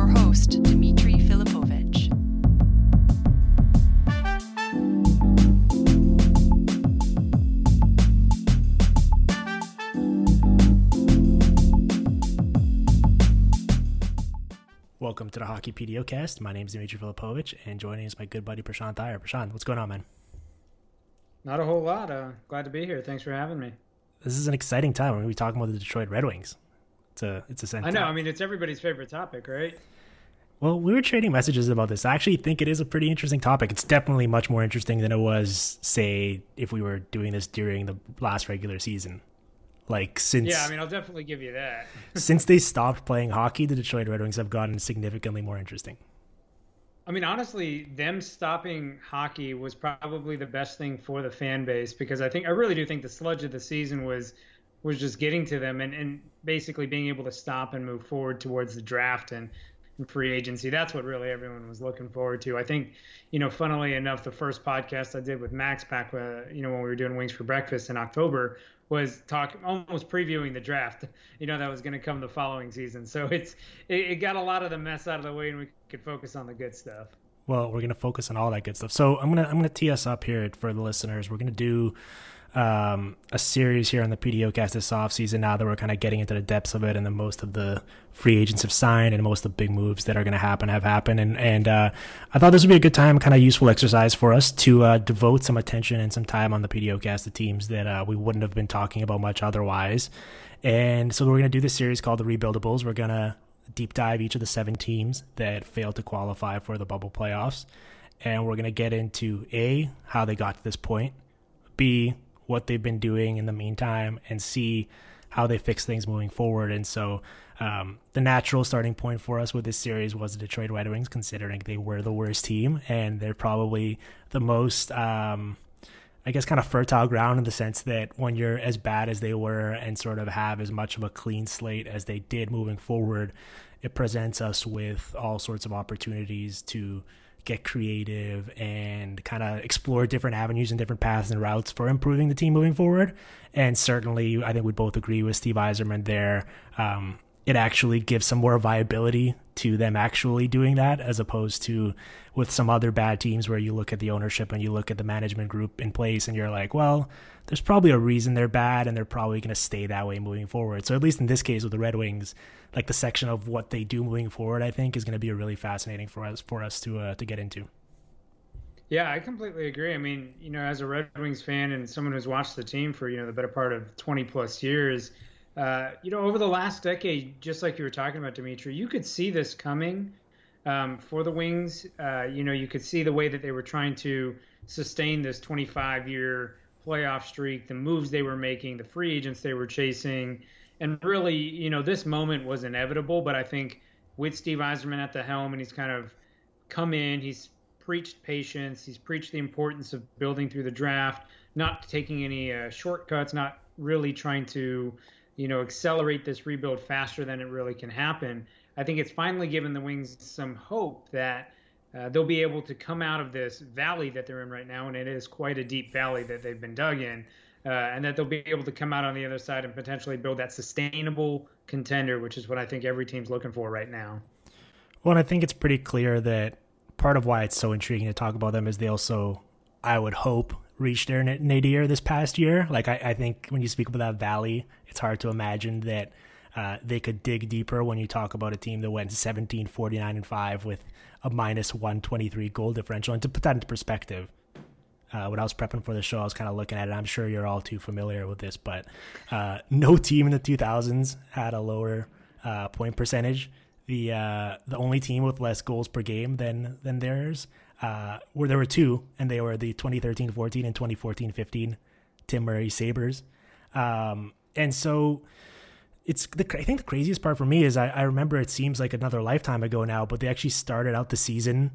Your host, Dimitri Filipovic. Welcome to the Hockey PDOcast. My name is Dimitri Filipovic, and joining is my good buddy Prashanth Iyer. Prashanth, what's going on, man? Not a whole lot. Uh, glad to be here. Thanks for having me. This is an exciting time. We're going to be talking about the Detroit Red Wings. It's a, it's a sense. I know. I mean, it's everybody's favorite topic, right? Well, we were trading messages about this. I actually think it is a pretty interesting topic. It's definitely much more interesting than it was, say, if we were doing this during the last regular season. Like since Yeah, I mean, I'll definitely give you that. since they stopped playing hockey, the Detroit Red Wings have gotten significantly more interesting. I mean, honestly, them stopping hockey was probably the best thing for the fan base because I think I really do think the sludge of the season was was just getting to them and, and basically being able to stop and move forward towards the draft and, and free agency. That's what really everyone was looking forward to. I think, you know, funnily enough, the first podcast I did with Max back, uh, you know, when we were doing Wings for Breakfast in October was talk almost previewing the draft. You know, that was going to come the following season. So it's it, it got a lot of the mess out of the way, and we could focus on the good stuff. Well, we're going to focus on all that good stuff. So I'm gonna I'm gonna tee us up here for the listeners. We're gonna do um, a series here on the PDOcast this offseason now that we're kind of getting into the depths of it and then most of the free agents have signed and most of the big moves that are going to happen have happened. And, and uh, I thought this would be a good time, kind of useful exercise for us to uh, devote some attention and some time on the PDOcast to teams that uh, we wouldn't have been talking about much otherwise. And so we're going to do this series called the Rebuildables. We're going to deep dive each of the seven teams that failed to qualify for the bubble playoffs. And we're going to get into A, how they got to this point, B, what they've been doing in the meantime and see how they fix things moving forward. And so um, the natural starting point for us with this series was the Detroit Red Wings, considering they were the worst team and they're probably the most, um, I guess, kind of fertile ground in the sense that when you're as bad as they were and sort of have as much of a clean slate as they did moving forward, it presents us with all sorts of opportunities to get creative and kind of explore different avenues and different paths and routes for improving the team moving forward. And certainly, I think we'd both agree with Steve Yzerman there. Um, it actually gives some more viability to them actually doing that as opposed to with some other bad teams where you look at the ownership and you look at the management group in place and you're like, well, there's probably a reason they're bad and they're probably going to stay that way moving forward. So at least in this case with the Red Wings, like the section of what they do moving forward, I think is going to be really fascinating for us for us to uh, to get into. Yeah, I completely agree. I mean, you know, as a Red Wings fan and someone who's watched the team for you know the better part of 20 plus years, uh, you know, over the last decade, just like you were talking about, Dimitri, you could see this coming um, for the Wings. Uh, you know, you could see the way that they were trying to sustain this 25 year playoff streak, the moves they were making, the free agents they were chasing. And really, you know, this moment was inevitable, but I think with Steve Yzerman at the helm and he's kind of come in, he's preached patience, he's preached the importance of building through the draft, not taking any uh, shortcuts, not really trying to, you know, accelerate this rebuild faster than it really can happen. I think it's finally given the Wings some hope that uh, they'll be able to come out of this valley that they're in right now, and it is quite a deep valley that they've been dug in, uh, and that they'll be able to come out on the other side and potentially build that sustainable contender, which is what I think every team's looking for right now. Well, I think it's pretty clear that part of why it's so intriguing to talk about them is they also, I would hope, reached their nadir this past year. Like I, I think when you speak about that valley, it's hard to imagine that uh, they could dig deeper when you talk about a team that went 17, 49, and 5 with a minus 123 goal differential. And to put that into perspective, uh, when I was prepping for the show, I was kind of looking at it. I'm sure you're all too familiar with this, but uh, no team in the 2000s had a lower uh, point percentage. The uh, the only team with less goals per game than than theirs uh, were there were two, and they were the 2013-14 and 2014-15 Tim Murray Sabres. Um, and so it's the I think the craziest part for me is I, I remember it seems like another lifetime ago now, but they actually started out the season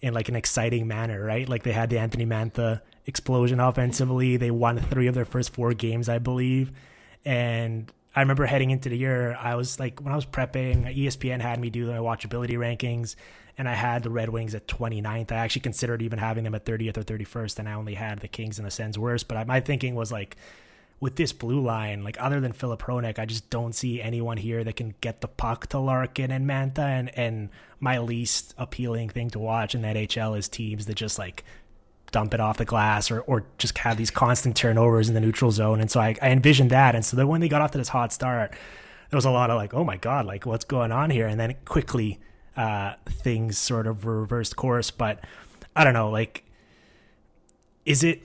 in like an exciting manner, right? Like they had the Anthony Mantha explosion offensively. They won three of their first four games, I believe. And I remember heading into the year, I was like, when I was prepping, ESPN had me do my watchability rankings, and I had the Red Wings at 29th. I actually considered even having them at 30th or 31st, and I only had the Kings and the Sens worse. But my thinking was like, with this blue line, like other than Filip Hronek, I just don't see anyone here that can get the puck to Larkin and Mantha. And, and my least appealing thing to watch in that HL is teams that just like dump it off the glass or, or just have these constant turnovers in the neutral zone. And so I, I envisioned that. And so then when they got off to this hot start, there was a lot of like, oh my God, like what's going on here? And then quickly uh, things sort of reversed course. But I don't know, like, is it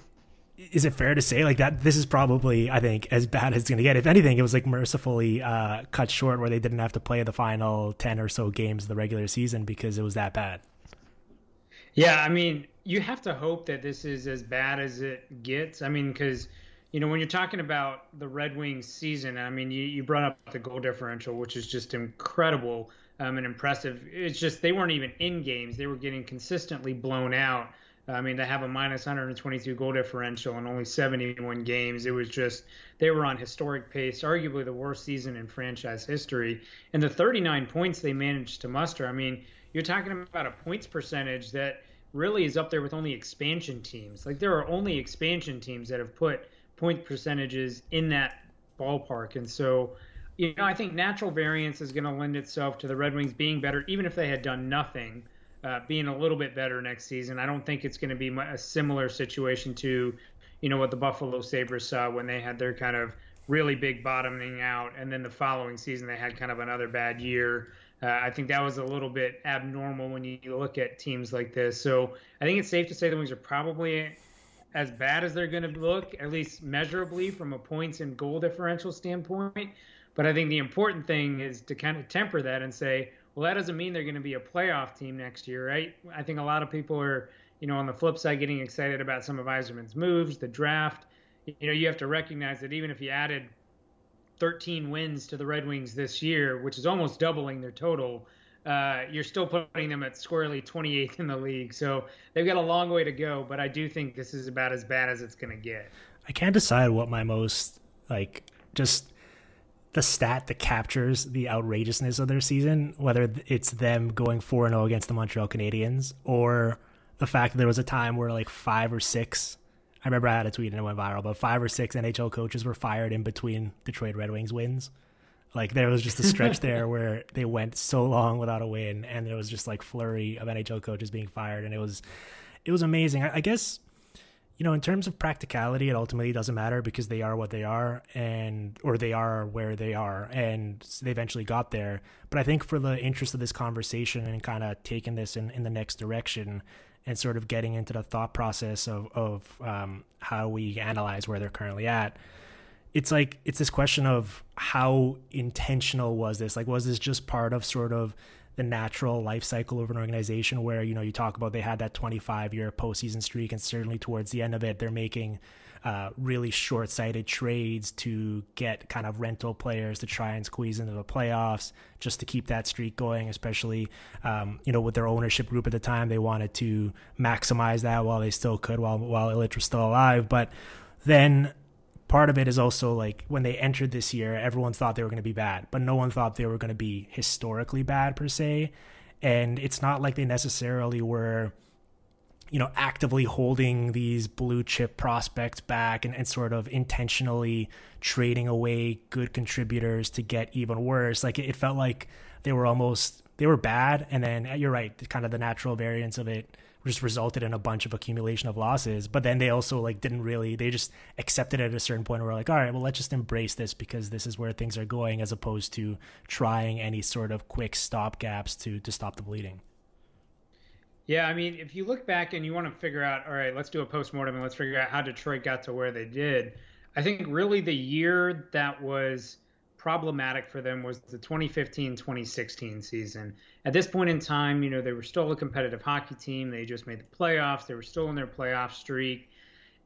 is it fair to say like that this is probably i think as bad as it's going to get? If anything it was like mercifully uh, cut short where they didn't have to play the final 10 or so games of the regular season because it was that bad. Yeah i mean you have to hope that this is as bad as it gets. I mean because you know when you're talking about the red wings season i mean you, you brought up the goal differential which is just incredible um, and impressive. It's just they weren't even in games. They were getting consistently blown out I mean, to have a minus 122 goal differential in only 71 games, it was just they were on historic pace, arguably the worst season in franchise history. And the 39 points they managed to muster, I mean, you're talking about a points percentage that really is up there with only expansion teams. Like there are only expansion teams that have put point percentages in that ballpark. And so, you know, I think natural variance is going to lend itself to the Red Wings being better, even if they had done nothing uh, being a little bit better next season. I don't think it's going to be a similar situation to, you know, what the Buffalo Sabres saw when they had their kind of really big bottoming out, and then the following season they had kind of another bad year. Uh, I think that was a little bit abnormal when you look at teams like this. So I think it's safe to say the Wings are probably as bad as they're going to look, at least measurably from a points and goal differential standpoint. But I think the important thing is to kind of temper that and say, well, that doesn't mean they're going to be a playoff team next year, right? I think a lot of people are, you know, on the flip side, getting excited about some of Yzerman's moves, the draft. You know, you have to recognize that even if you added 13 wins to the Red Wings this year, which is almost doubling their total, uh, you're still putting them at squarely 28th in the league. So they've got a long way to go, but I do think this is about as bad as it's going to get. I can't decide what my most like just the stat that captures the outrageousness of their season, whether it's them going 4 0 against the Montreal Canadiens or the fact that there was a time where like five or six, I remember I had a tweet and it went viral, but five or six NHL coaches were fired in between Detroit Red Wings wins. Like there was just a stretch there where they went so long without a win, and there was just like flurry of NHL coaches being fired, and it was it was amazing. I, I guess you know, in terms of practicality, it ultimately doesn't matter because they are what they are and or they are where they are and they eventually got there. But I think for the interest of this conversation and kind of taking this in, in the next direction and sort of getting into the thought process of, of um, how we analyze where they're currently at, it's like it's this question of how intentional was this? Like, was this just part of sort of the natural life cycle of an organization where you know you talk about they had that 25 year postseason streak, and certainly towards the end of it, they're making uh, really short sighted trades to get kind of rental players to try and squeeze into the playoffs just to keep that streak going, especially, um, you know, with their ownership group at the time. They wanted to maximize that while they still could while, while Ilitch was still alive. But then part of it is also like when they entered this year, everyone thought they were going to be bad, but no one thought they were going to be historically bad per se. And it's not like they necessarily were you know, actively holding these blue chip prospects back and, and sort of intentionally trading away good contributors to get even worse. Like it, it felt like they were almost they were bad, and then you're right, kind of the natural variance of it just resulted in a bunch of accumulation of losses. But then they also like didn't really they just accepted it at a certain point where like, all right, well let's just embrace this because this is where things are going, as opposed to trying any sort of quick stop gaps to to stop the bleeding. Yeah, I mean, if you look back and you want to figure out, all right, let's do a postmortem and let's figure out how Detroit got to where they did. I think really the year that was problematic for them was the 2015-2016 season. At this point in time, you know, they were still a competitive hockey team. They just made the playoffs. They were still in their playoff streak.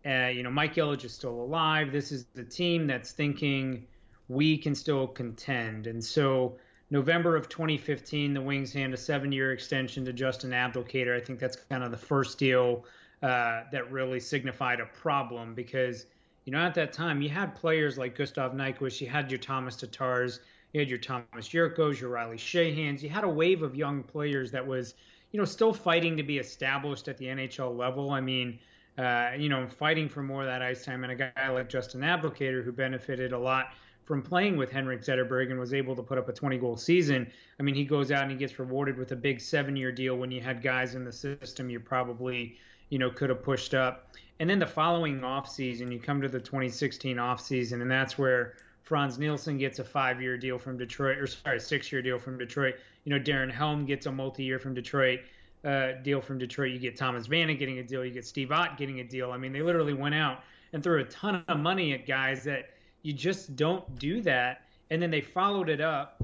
Uh, you know, Mike Ilitch is still alive. This is the team that's thinking we can still contend. And so November of 2015, the Wings hand a seven-year extension to Justin Abdelkader. I think that's kind of the first deal uh, that really signified a problem because, you know, at that time you had players like Gustav Nyquist, you had your Tomas Tatars, you had your Tomas Jurcos, your Riley Sheahans. You had a wave of young players that was, you know, still fighting to be established at the NHL level. I mean, uh, you know, fighting for more of that ice time, and a guy like Justin Abdelkader who benefited a lot from playing with Henrik Zetterberg and was able to put up a 20 goal season. I mean, he goes out and he gets rewarded with a big seven year deal when you had guys in the system you probably, you know, could have pushed up. And then the following offseason, you come to the 2016 offseason, and that's where Frans Nielsen gets a five year deal from Detroit, or sorry, six year deal from Detroit. You know, Darren Helm gets a multi year from Detroit. Uh, deal from Detroit. You get Thomas Vanek getting a deal. You get Steve Ott getting a deal. I mean, they literally went out and threw a ton of money at guys that you just don't do that. And then they followed it up,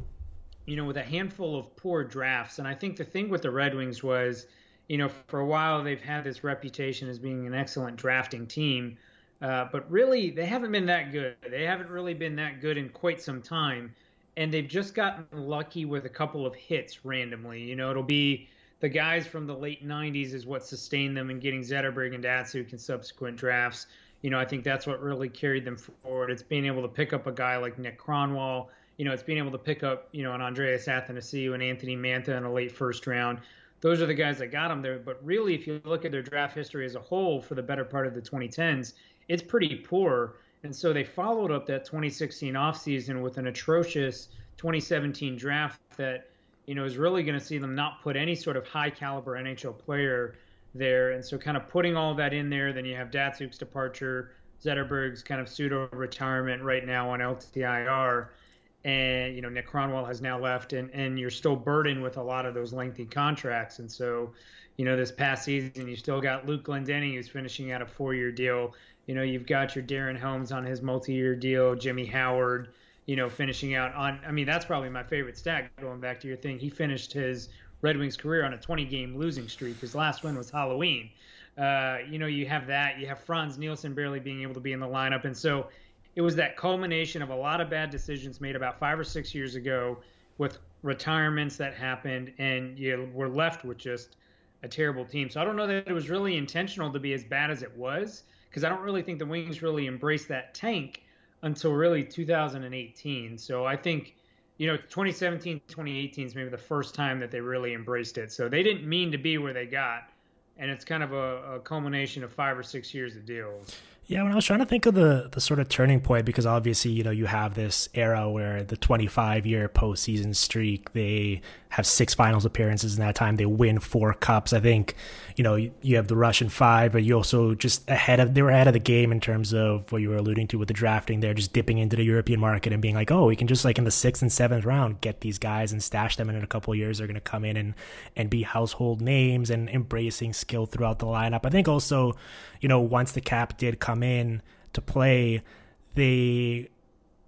you know, with a handful of poor drafts. And I think the thing with the Red Wings was, you know, for a while they've had this reputation as being an excellent drafting team. Uh, but really, they haven't been that good. They haven't really been that good in quite some time. And they've just gotten lucky with a couple of hits randomly. You know, it'll be the guys from the late 90s is what sustained them in getting Zetterberg and Datsyuk in subsequent drafts you know, I think that's what really carried them forward. It's being able to pick up a guy like Nick Kronwall. You know, it's being able to pick up, you know, an Andreas Athanasiou and Anthony Mantha in a late first round. Those are the guys that got them there. But really, if you look at their draft history as a whole for the better part of the 2010s, it's pretty poor. And so they followed up that 2016 offseason with an atrocious 2017 draft that, you know, is really going to see them not put any sort of high caliber NHL player there. And so, kind of putting all that in there, then you have Datsyuk's departure, Zetterberg's kind of pseudo retirement right now on LTIR. And, you know, Nick Kronwall has now left, and, and you're still burdened with a lot of those lengthy contracts. And so, you know, this past season, you still got Luke Glendening, who's finishing out a four year deal. You know, you've got your Darren Helms on his multi year deal, Jimmy Howard, you know, finishing out on, I mean, that's probably my favorite stat going back to your thing. He finished his Red Wings career on a 20 game losing streak. His last win was Halloween. Uh, you know, you have that. You have Frans Nielsen barely being able to be in the lineup. And so it was that culmination of a lot of bad decisions made about five or six years ago with retirements that happened, and you were left with just a terrible team. So I don't know that it was really intentional to be as bad as it was, because I don't really think the Wings really embraced that tank until really 2018. So I think you know 2017 2018 is maybe the first time that they really embraced it so they didn't mean to be where they got and it's kind of a, a culmination of five or six years of deals yeah, when I was trying to think of the the sort of turning point, because obviously, you know, you have this era where the 25 year postseason streak, they have six finals appearances in that time. They win four cups. I think, you know, you, have the Russian five, but you also just ahead of, they were ahead of the game in terms of what you were alluding to with the drafting. They're just dipping into the European market and being like, oh, we can just like in the sixth and seventh round get these guys and stash them. And in a couple years, they're going to come in and, and be household names and embracing skill throughout the lineup. I think also, you know, once the cap did come in to play, they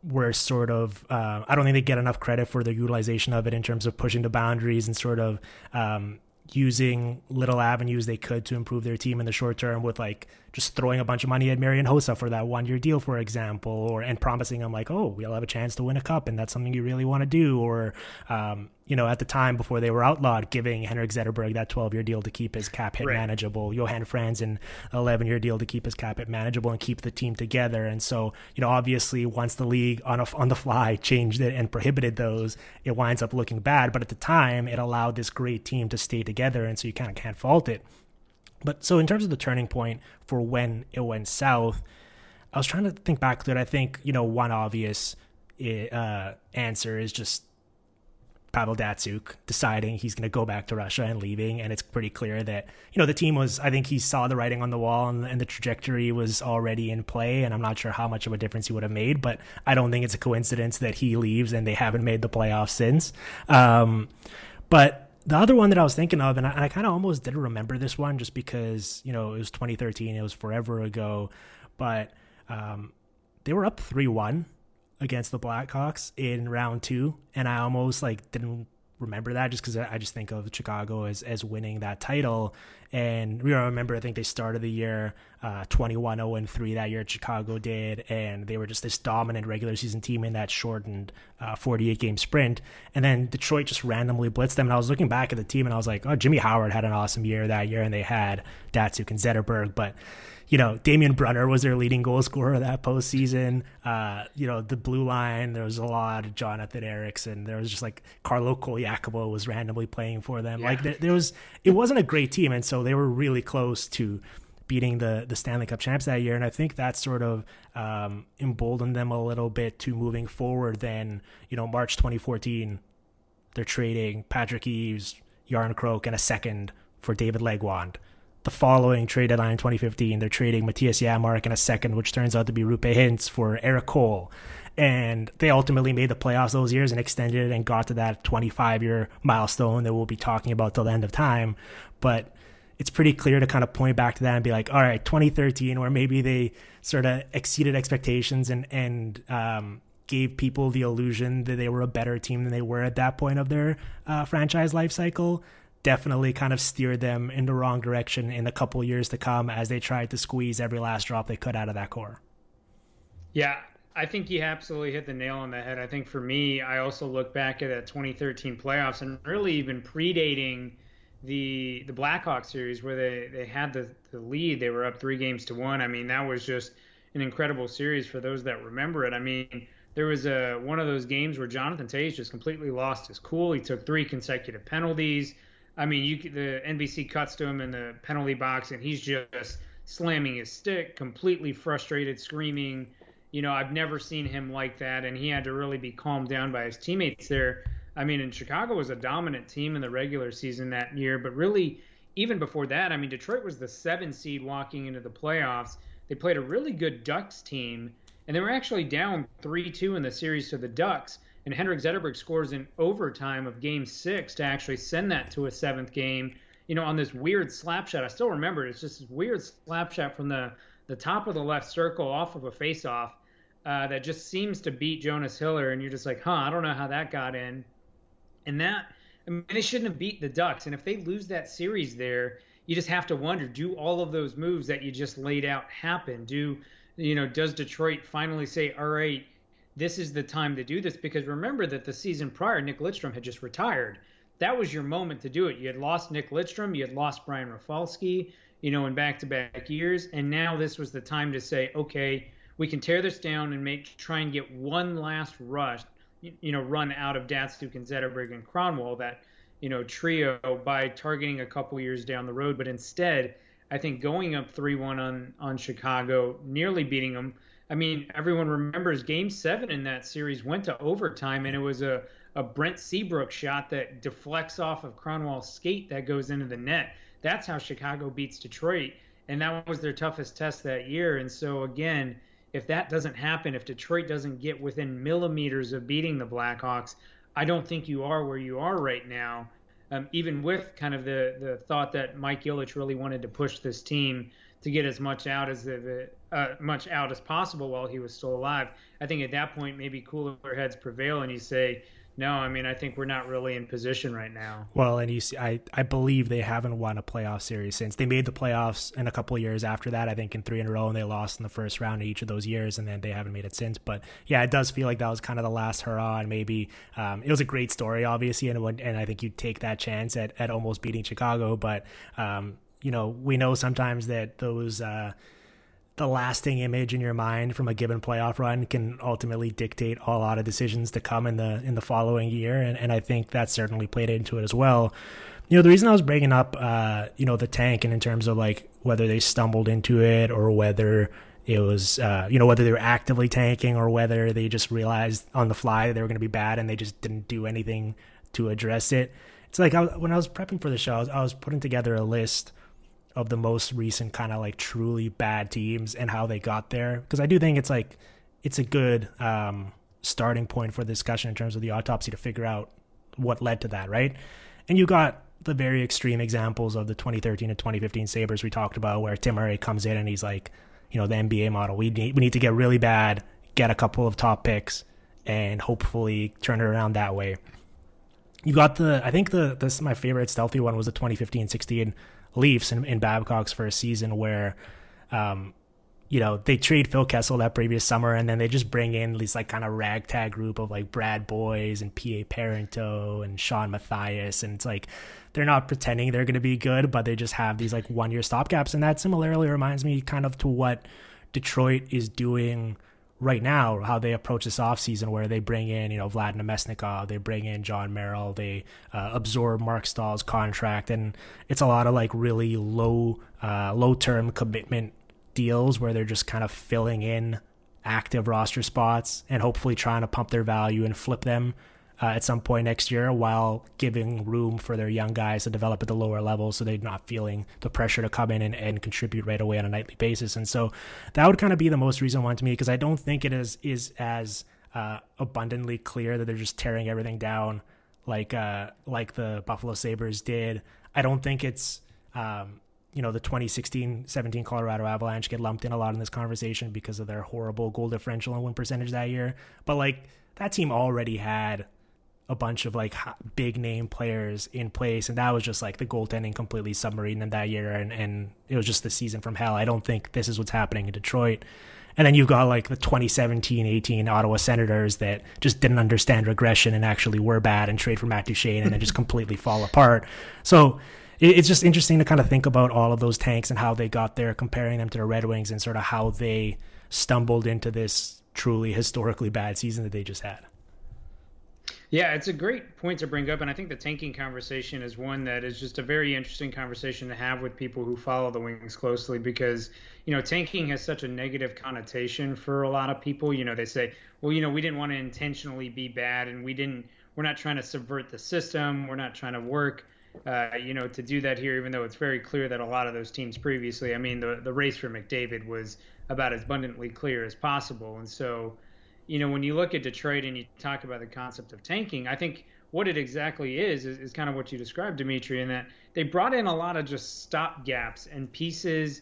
were sort of uh, I don't think they get enough credit for the utilization of it in terms of pushing the boundaries and sort of um, using little avenues they could to improve their team in the short term with like just throwing a bunch of money at Marian Hossa for that one year deal, for example, or and promising them like, oh, we'll have a chance to win a cup and that's something you really want to do, or um, you know, at the time before they were outlawed, giving Henrik Zetterberg that 12 year deal to keep his cap hit right. manageable, Johan Franzen an 11 year deal to keep his cap hit manageable and keep the team together. And so, you know, obviously once the league on a, on the fly changed it and prohibited those, it winds up looking bad. But at the time, it allowed this great team to stay together, and so you kind of can't fault it. But so in terms of the turning point for when it went south, I was trying to think back to it. I think you know one obvious uh, answer is just Pavel Datsyuk deciding he's going to go back to Russia and leaving, and it's pretty clear that you know the team was. I think he saw the writing on the wall, and, and, the trajectory was already in play. And I'm not sure how much of a difference he would have made, but I don't think it's a coincidence that he leaves and they haven't made the playoffs since. Um, but the other one that I was thinking of, and I, I kind of almost didn't remember this one just because you know it was 2013, it was forever ago, but um, they were up three one against the Blackhawks in round two, and I almost like didn't remember that just because I just think of Chicago as as winning that title. And know, remember, I think they started the year uh, 21 0 3 that year. Chicago did, and they were just this dominant regular season team in that shortened uh, 48 game sprint. And then Detroit just randomly blitzed them. And I was looking back at the team, and I was like, oh, Jimmy Howard had an awesome year that year, and they had Datsyuk and Zetterberg, but you know, Damien Brunner was their leading goal scorer that postseason. Uh, you know, the blue line, there was a lot of Jonathan Ericsson. There was just like Carlo Colaiacovo was randomly playing for them. Yeah. Like there, there was, it wasn't a great team. And so they were really close to beating the the Stanley Cup champs that year, and I think that sort of um, emboldened them a little bit to moving forward. Then you know March 2014, they're trading Patrick Eaves, Järnkrok, and a second for David Legwand the following trade deadline in 2015, they're trading Mattias Janmark in a second, which turns out to be Roope Hintz for Erik Cole. And they ultimately made the playoffs those years and extended it and got to that 25 year milestone that we'll be talking about till the end of time. But it's pretty clear to kind of point back to that and be like, all right, 2013, where maybe they sort of exceeded expectations and, and, um, gave people the illusion that they were a better team than they were at that point of their uh, franchise life cycle definitely kind of steered them in the wrong direction in a couple years to come as they tried to squeeze every last drop they could out of that core. Yeah, I think you absolutely hit the nail on the head. I think for me, I also look back at that 2013 playoffs and really even predating the the Blackhawks series where they, they had the, the lead. They were up three games to one. I mean, that was just an incredible series for those that remember it. I mean, there was a one of those games where Jonathan Toews just completely lost his cool. He took three consecutive penalties. I mean, you the NBC cuts to him in the penalty box, and he's just slamming his stick, completely frustrated, screaming. You know, I've never seen him like that, and he had to really be calmed down by his teammates there. I mean, and Chicago was a dominant team in the regular season that year, but really, even before that, I mean, Detroit was the seven seed walking into the playoffs. They played a really good Ducks team, and they were actually down 3 2 in the series to the Ducks and Henrik Zetterberg scores in overtime of Game Six to actually send that to a seventh game. You know, on this weird slap shot. I still remember it. It's just this weird slap shot from the the top of the left circle off of a faceoff uh, that just seems to beat Jonas Hiller, and you're just like, huh, I don't know how that got in. And that, I mean, they shouldn't have beat the Ducks. And if they lose that series there, you just have to wonder: Do all of those moves that you just laid out happen? Do you know? Does Detroit finally say, all right? This is the time to do this because remember that the season prior, Nick Lidstrom had just retired. That was your moment to do it. You had lost Nick Lidstrom, you had lost Brian Rafalski, you know, in back-to-back years, and now this was the time to say, okay, we can tear this down and make try and get one last rush, you know, run out of Datsyuk and Zetterberg and Kronwall, that you know trio by targeting a couple years down the road. But instead, I think going up three-one on on Chicago, nearly beating them I mean, everyone remembers Game Seven in that series went to overtime, and it was a a Brent Seabrook shot that deflects off of Kronwall's skate that goes into the net. That's how Chicago beats Detroit, and that was their toughest test that year. And so again, if that doesn't happen, if Detroit doesn't get within millimeters of beating the Blackhawks, I don't think you are where you are right now. Um, even with kind of the the thought that Mike Ilitch really wanted to push this team to get as much out as uh, much out as possible while he was still alive. I think at that point maybe cooler heads prevail and you say, no, I mean I think we're not really in position right now. Well, and you see, I I believe they haven't won a playoff series since they made the playoffs in a couple years after that. I think in three in a row, and they lost in the first round in each of those years, and then they haven't made it since. But yeah, it does feel like that was kind of the last hurrah, and maybe um, it was a great story, obviously, and and I think you take that chance at at almost beating Chicago, but um, you know we know sometimes that those. Uh, the lasting image in your mind from a given playoff run can ultimately dictate a lot of decisions to come in the in the following year and, and I think that certainly played into it as well. You know, the reason I was bringing up uh, you know, the tank and in terms of like whether they stumbled into it or whether it was uh, you know, whether they were actively tanking or whether they just realized on the fly that they were going to be bad and they just didn't do anything to address it. It's like I, when I was prepping for the show, I was, I was putting together a list of the most recent kind of like truly bad teams and how they got there because I do think it's like it's a good um, starting point for the discussion in terms of the autopsy to figure out what led to that, right? And you got the very extreme examples of the 2013 and 2015 Sabres we talked about where Tim Murray comes in and he's like, you know, the NBA model. We need we need to get really bad, get a couple of top picks and hopefully turn it around that way. You got the I think the this my favorite stealthy one was the 2015-16 Leafs in, in Babcock's first season where, um, you know, they trade Phil Kessel that previous summer and then they just bring in these like kind of ragtag group of like Brad Boyes and P.A. Parenteau and Shawn Matthias. And it's like they're not pretending they're going to be good, but they just have these like one year stopgaps. And that similarly reminds me kind of to what Detroit is doing – right now how they approach this offseason where they bring in, you know, Vlad Namestnikov, they bring in Jon Merrill, they uh, absorb Marc Staal's contract, and it's a lot of like really low, uh, low term commitment deals where they're just kind of filling in active roster spots and hopefully trying to pump their value and flip them uh, at some point next year while giving room for their young guys to develop at the lower level so they're not feeling the pressure to come in and, and contribute right away on a nightly basis. And so that would kind of be the most recent one to me because I don't think it is is as uh, abundantly clear that they're just tearing everything down like uh, like the Buffalo Sabres did. I don't think it's um, you know the 2016-17 Colorado Avalanche get lumped in a lot in this conversation because of their horrible goal differential and win percentage that year. But like that team already had a bunch of like big name players in place, and that was just like the goaltending completely submarine in that year, and and it was just the season from hell. I don't think this is what's happening in Detroit. And then you've got like the 2017-18 Ottawa Senators that just didn't understand regression and actually were bad and trade for Matt Duchene and then just completely fall apart. So it's just interesting to kind of think about all of those tanks and how they got there, comparing them to the Red Wings and sort of how they stumbled into this truly historically bad season that they just had. Yeah, it's a great point to bring up, and I think the tanking conversation is one that is just a very interesting conversation to have with people who follow the Wings closely because you know tanking has such a negative connotation for a lot of people. You know, they say, well, you know, we didn't want to intentionally be bad, and we didn't, we're not trying to subvert the system, we're not trying to work. Uh, you know, to do that here, even though it's very clear that a lot of those teams previously, I mean, the the race for McDavid was about as abundantly clear as possible, and so you know, when you look at Detroit and you talk about the concept of tanking, I think what it exactly is, is, is kind of what you described, Dimitri, in that they brought in a lot of just stop gaps and pieces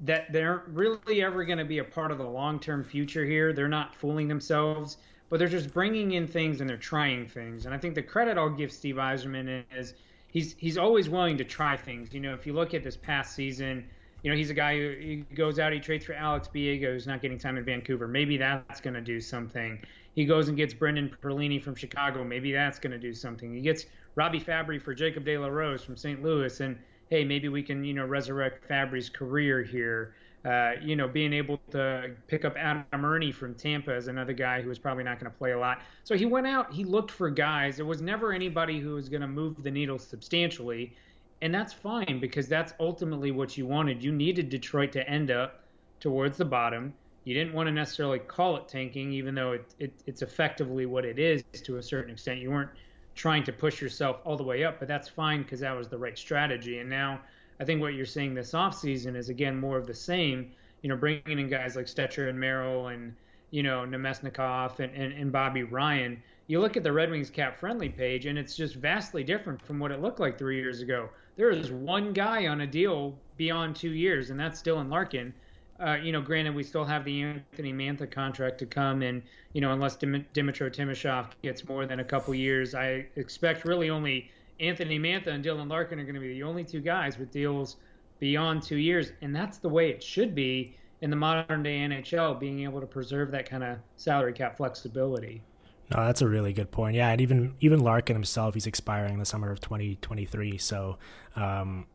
that they aren't really ever going to be a part of the long term future here. They're not fooling themselves, but they're just bringing in things and they're trying things. And I think the credit I'll give Steve Yzerman is he's he's always willing to try things. You know, if you look at this past season, you know, he's a guy who he goes out, he trades for Alex Biega, who's not getting time in Vancouver. Maybe that's going to do something. He goes and gets Brendan Perlini from Chicago. Maybe that's going to do something. He gets Robbie Fabbri for Jacob De La Rose from St. Louis, and hey, maybe we can you know resurrect Fabbri's career here. Uh, you know, being able to pick up Adam Erne from Tampa as another guy who was probably not going to play a lot. So he went out, he looked for guys. There was never anybody who was going to move the needle substantially and that's fine because that's ultimately what you wanted. You needed Detroit to end up towards the bottom. You didn't want to necessarily call it tanking, even though it, it, it's effectively what it is to a certain extent. You weren't trying to push yourself all the way up, but that's fine because that was the right strategy. And now I think what you're seeing this offseason is, again, more of the same. You know, bringing in guys like Stecher and Merrill and, you know, Namestnikov and, and, and Bobby Ryan – you look at the Red Wings cap friendly page, and it's just vastly different from what it looked like three years ago. There is one guy on a deal beyond two years, and that's Dylan Larkin. Uh, you know, granted, we still have the Anthony Mantha contract to come, and you know, unless Dim- Dmytro Timashov gets more than a couple years, I expect really only Anthony Mantha and Dylan Larkin are going to be the only two guys with deals beyond two years, and that's the way it should be in the modern day NHL, being able to preserve that kind of salary cap flexibility. No, that's a really good point. Yeah, and even even Larkin himself, he's expiring the summer of 2023. So um,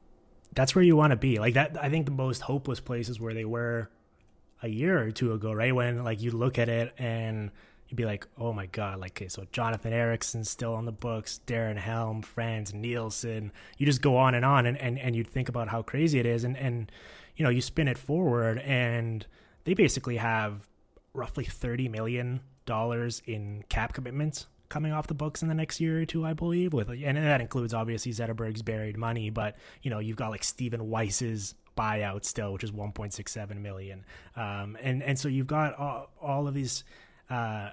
that's where you want to be. Like that, I think the most hopeless places where they were a year or two ago, right? When like you look at it and you'd be like, oh my god, like okay, so Jonathan Ericsson's still on the books, Darren Helm, Frans Nielsen. You just go on and on, and and and you'd think about how crazy it is, and and you know you spin it forward, and they basically have roughly 30 million dollars in cap commitments coming off the books in the next year or two, I believe. With and that includes obviously Zetterberg's buried money, but you know you've got like Stephen Weiss's buyout still, which is 1.67 million, um, and and so you've got all, all of these uh,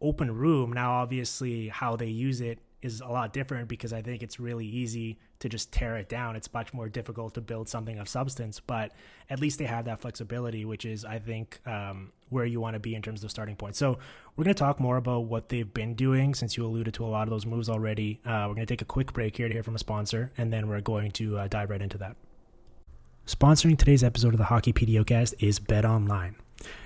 open room. Now, obviously, how they use it is a lot different because I think it's really easy to just tear it down. It's much more difficult to build something of substance, but at least they have that flexibility, which is, I think, um, where you want to be in terms of starting point. So we're going to talk more about what they've been doing since you alluded to a lot of those moves already. Uh, we're going to take a quick break here to hear from a sponsor, and then we're going to uh, dive right into that. Sponsoring today's episode of the Hockey PDOcast is Bet Online.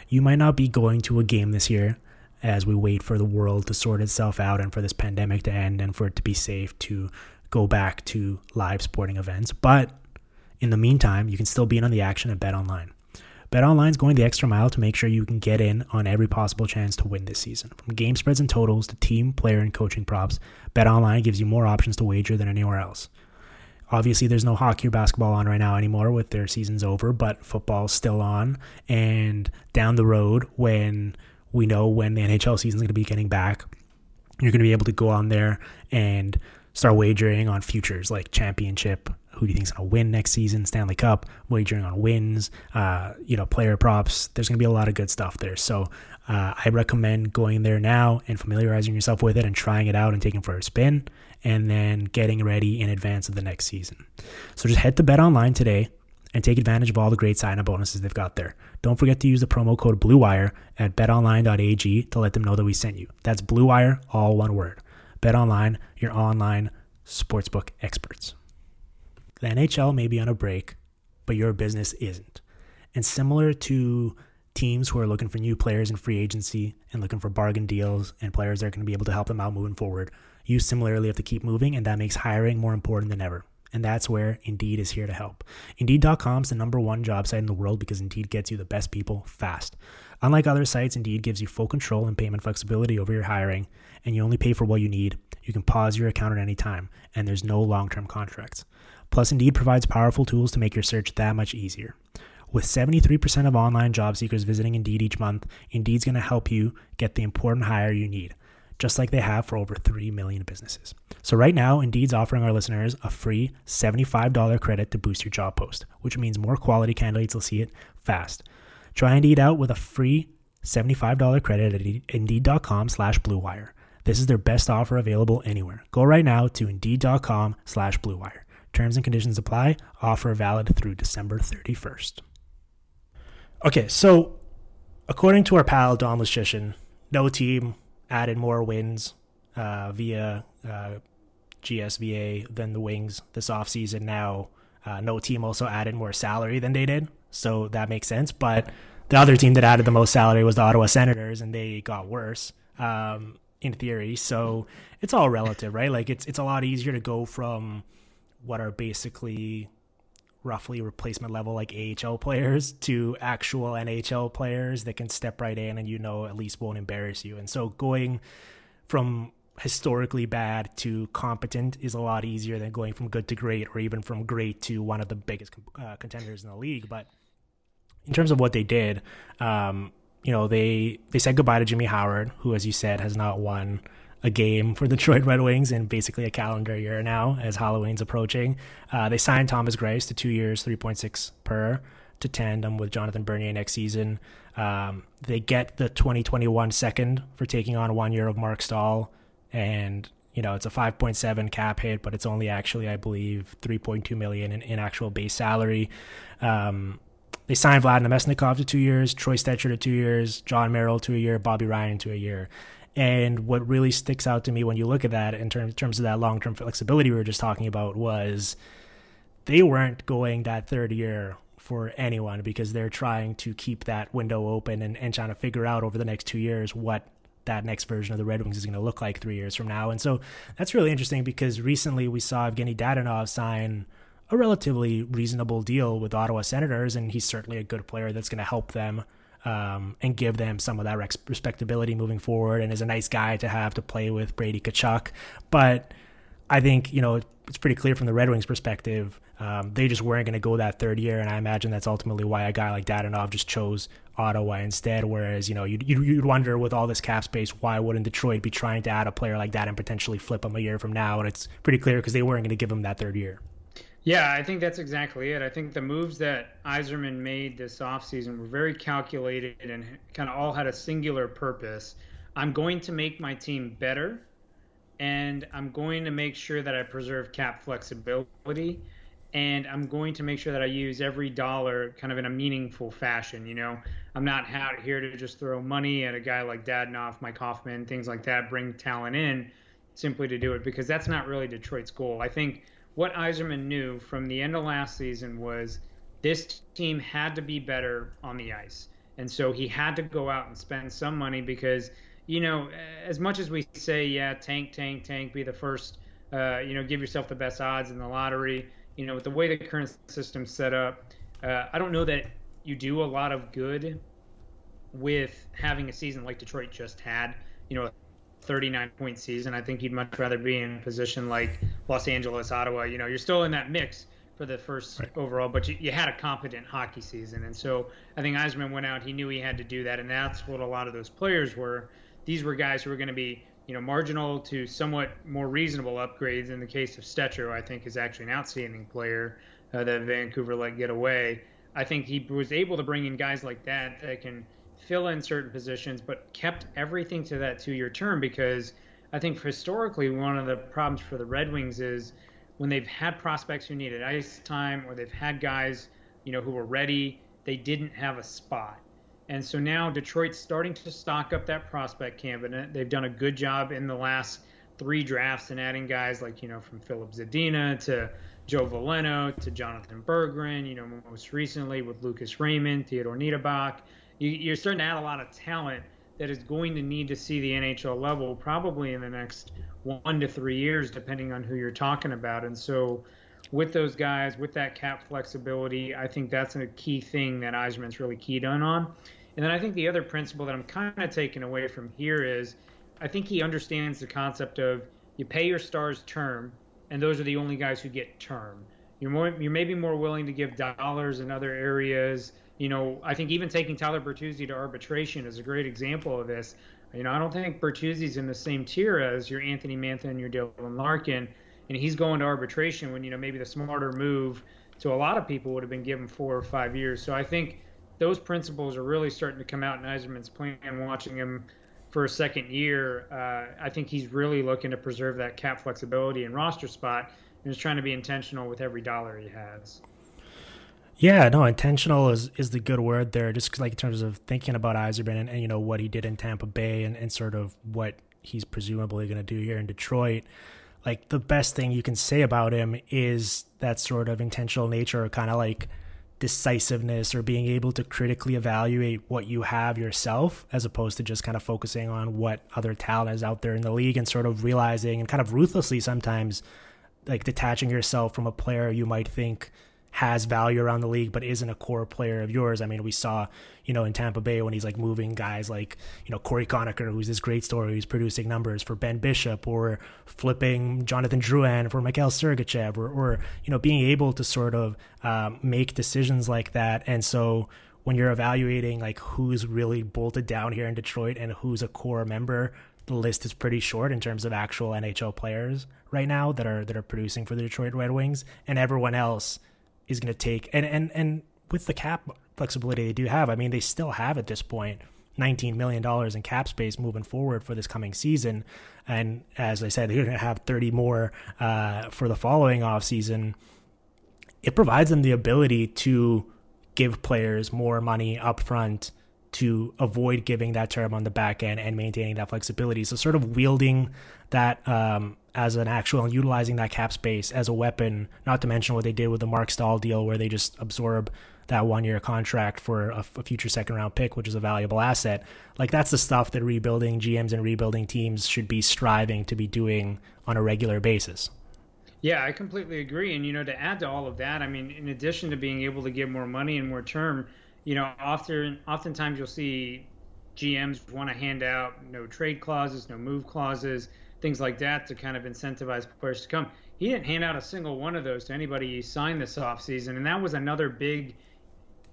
You might not be going to a game this year as we wait for the world to sort itself out and for this pandemic to end and for it to be safe to go back to live sporting events. But in the meantime, you can still be in on the action at Bet Online. Bet Online is going the extra mile to make sure you can get in on every possible chance to win this season. From game spreads and totals to team, player, and coaching props, Bet Online gives you more options to wager than anywhere else. Obviously, there's no hockey or basketball on right now anymore with their seasons over, but football's still on. And down the road, when we know when the NHL season is going to be getting back, you're going to be able to go on there and start wagering on futures like championship. Who do you think is going to win next season? Stanley Cup, wagering on wins, uh, you know, player props. There's going to be a lot of good stuff there. So uh, I recommend going there now and familiarizing yourself with it and trying it out and taking for a spin and then getting ready in advance of the next season. So just head to Bet Online today and take advantage of all the great sign up bonuses they've got there. Don't forget to use the promo code BLUEWIRE at betonline.ag to let them know that we sent you. That's BLUEWIRE, all one word. BetOnline, your online sportsbook experts. The NHL may be on a break, but your business isn't. And similar to teams who are looking for new players in free agency and looking for bargain deals and players that are going to be able to help them out moving forward, you similarly have to keep moving, and that makes hiring more important than ever. And that's where Indeed is here to help. Indeed.com is the number one job site in the world because Indeed gets you the best people fast. Unlike other sites, Indeed gives you full control and payment flexibility over your hiring, and you only pay for what you need. You can pause your account at any time, and there's no long term contracts. Plus, Indeed provides powerful tools to make your search that much easier. With 73% of online job seekers visiting Indeed each month, Indeed's going to help you get the important hire you need just like they have for over 3 million businesses. So right now, Indeed's offering our listeners a free $75 credit to boost your job post, which means more quality candidates will see it fast. Try Indeed out with a free $75 credit at Indeed.com slash BlueWire. This is their best offer available anywhere. Go right now to Indeed.com slash BlueWire. Terms and conditions apply. Offer valid through December 31st. Okay, so according to our pal Dom Luszczyszyn, no team added more wins uh, via uh, GSVA than the Wings this offseason. Now, uh, no team also added more salary than they did, so that makes sense. But the other team that added the most salary was the Ottawa Senators, and they got worse um, in theory. So it's all relative, right? Like it's it's a lot easier to go from what are basically roughly replacement level like AHL players to actual NHL players that can step right in and you know at least won't embarrass you. And so going from historically bad to competent is a lot easier than going from good to great or even from great to one of the biggest uh, contenders in the league. But in terms of what they did, um, you know, they they said goodbye to Jimmy Howard, who, as you said, has not won a game for the Detroit Red Wings in basically a calendar year now as Halloween's approaching. Uh, they signed Thomas Greiss to two years, 3.6 per to tandem with Jonathan Bernier next season. Um, they get the 2021 second for taking on one year of Marc Staal and you know it's a 5.7 cap hit, but it's only actually I believe 3.2 million in, in actual base salary. Um, they signed Vlad Namestnikov to two years, Troy Stecher to two years, Jon Merrill to a year, Bobby Ryan to a year. And what really sticks out to me when you look at that in terms, in terms of that long term flexibility we were just talking about was they weren't going that third year for anyone because they're trying to keep that window open and, and trying to figure out over the next two years what that next version of the Red Wings is going to look like three years from now. And so that's really interesting because recently we saw Evgeny Dadonov sign a relatively reasonable deal with Ottawa Senators, and he's certainly a good player that's going to help them um, and give them some of that respectability moving forward, and is a nice guy to have to play with Brady Tkachuk. But I think you know it's pretty clear from the Red Wings' perspective, um, they just weren't going to go that third year, and I imagine that's ultimately why a guy like Dadonov just chose Ottawa instead. Whereas you know you'd, you'd wonder with all this cap space, why wouldn't Detroit be trying to add a player like that and potentially flip him a year from now? And it's pretty clear because they weren't going to give him that third year. Yeah, I think that's exactly it. I think the moves that Yzerman made this offseason were very calculated and kind of all had a singular purpose. I'm going to make my team better, and I'm going to make sure that I preserve cap flexibility, and I'm going to make sure that I use every dollar kind of in a meaningful fashion. You know, I'm not out here to just throw money at a guy like Dadonov, Mike Hoffman, things like that, bring talent in simply to do it because that's not really Detroit's goal. I think what Yzerman knew from the end of last season was this team had to be better on the ice. And so he had to go out and spend some money because, you know, as much as we say, yeah, tank, tank, tank, be the first, uh, you know, give yourself the best odds in the lottery, you know, with the way the current system's set up, uh, I don't know that you do a lot of good with having a season like Detroit just had, you know, 39 point season. I think you'd much rather be in a position like Los Angeles, Ottawa. You know, you're still in that mix for the first right. overall, but you, you, had a competent hockey season. And so I think Yzerman went out, he knew he had to do that. And that's what a lot of those players were. These were guys who were going to be, you know, marginal to somewhat more reasonable upgrades. In the case of Stecher, I think is actually an outstanding player uh, that Vancouver let get away. I think he was able to bring in guys like that that can – fill in certain positions, but kept everything to that two year term because I think historically one of the problems for the Red Wings is when they've had prospects who needed ice time or they've had guys, you know, who were ready, they didn't have a spot. And so now Detroit's starting to stock up that prospect cabinet. They've done a good job in the last three drafts and adding guys like, you know, from Filip Zadina to Joe Veleno to Jonathan Berggren, you know, most recently with Lucas Raymond, Theodore Niederbach you, are starting to add a lot of talent that is going to need to see the NHL level probably in the next one to three years, depending on who you're talking about. And so, with those guys, with that cap flexibility, I think that's a key thing that Yzerman's really keyed on. on. And then I think the other principle that I'm kind of taking away from here is I think he understands the concept of you pay your stars term, and those are the only guys who get term. You're more, you're maybe more willing to give dollars in other areas you know, I think even taking Tyler Bertuzzi to arbitration is a great example of this. You know, I don't think Bertuzzi's in the same tier as your Anthony Mantha and your Dylan Larkin, and he's going to arbitration when you know maybe the smarter move to a lot of people would have been given four or five years. So I think those principles are really starting to come out in Yzerman's plan. Watching him for a second year, uh, I think he's really looking to preserve that cap flexibility and roster spot, and is trying to be intentional with every dollar he has. Yeah, no, intentional is, is the good word there. Just like in terms of thinking about Yzerman and, and you know what he did in Tampa Bay and, and sort of what he's presumably going to do here in Detroit. Like the best thing you can say about him is that sort of intentional nature, or kind of like decisiveness or being able to critically evaluate what you have yourself as opposed to just kind of focusing on what other talent is out there in the league and sort of realizing and kind of ruthlessly sometimes like detaching yourself from a player you might think has value around the league but isn't a core player of yours. I mean, we saw, you know, in Tampa Bay when he's like moving guys like, you know, Cory Conacher, who's this great story, who's producing numbers for Ben Bishop, or flipping Jonathan Drouin for Mikhail Sergachev, or, or you know, being able to sort of um, make decisions like that. And so when you're evaluating like who's really bolted down here in Detroit and who's a core member, the list is pretty short in terms of actual NHL players right now that are that are producing for the Detroit Red Wings, and everyone else is going to take and and and with the cap flexibility they do have, I mean they still have at this point $19 million in cap space moving forward for this coming season. And as I said, they're going to have 30 more uh, for the following off season. It provides them the ability to give players more money up front to avoid giving that term on the back end and maintaining that flexibility. So, sort of wielding that um, as an actual and utilizing that cap space as a weapon, not to mention what they did with the Marc Staal deal, where they just absorb that one year contract for a, a, future second round pick, which is a valuable asset. Like that's the stuff that rebuilding GMs and rebuilding teams should be striving to be doing on a regular basis. Yeah, I completely agree. And you know, to add to all of that, I mean, in addition to being able to give more money and more term, you know, often oftentimes you'll see GMs want to hand out no trade clauses, no move clauses, things like that to kind of incentivize players to come. He didn't hand out a single one of those to anybody he signed this offseason, and that was another big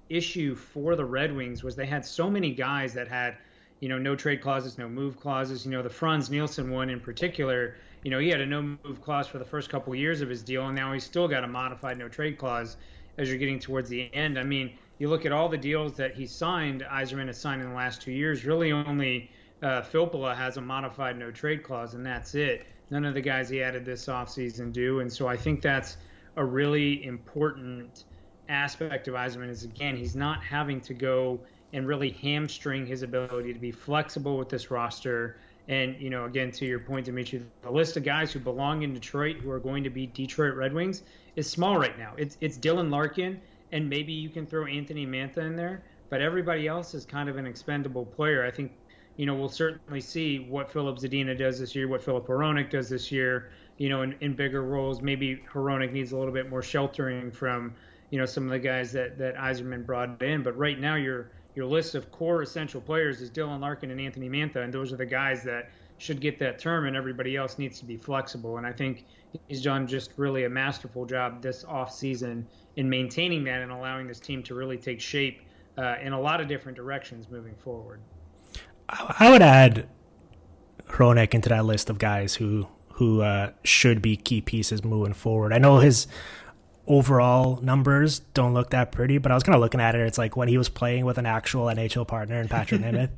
issue for the Red Wings was they had so many guys that had, you know, no trade clauses, no move clauses. You know, the Frans Nielsen one in particular, you know, he had a no move clause for the first couple of years of his deal, and now he's still got a modified no trade clause as you're getting towards the end. I mean, you look at all the deals that he signed, Yzerman has signed in the last two years. Really, only uh, has a modified no trade clause, and that's it. None of the guys he added this offseason do, and so I think that's a really important aspect of Yzerman is again he's not having to go and really hamstring his ability to be flexible with this roster. And you know, again, to your point, Dimitri, the list of guys who belong in Detroit who are going to be Detroit Red Wings is small right now. It's it's Dylan Larkin, and maybe you can throw Anthony Mantha in there, but everybody else is kind of an expendable player. I think, you know, we'll certainly see what Filip Zadina does this year, what Filip Hronek does this year. You know, in, in bigger roles, maybe Hronek needs a little bit more sheltering from you know some of the guys that that Yzerman brought in. But right now, your your list of core essential players is Dylan Larkin and Anthony Mantha, and those are the guys that should get that term, and everybody else needs to be flexible. And I think he's done just really a masterful job this off season in maintaining that and allowing this team to really take shape uh, in a lot of different directions moving forward. I would add Hronek into that list of guys who who uh, should be key pieces moving forward. I know his overall numbers don't look that pretty, but I was kind of looking at it. It's like when he was playing with an actual NHL partner in Patrick Nemeth,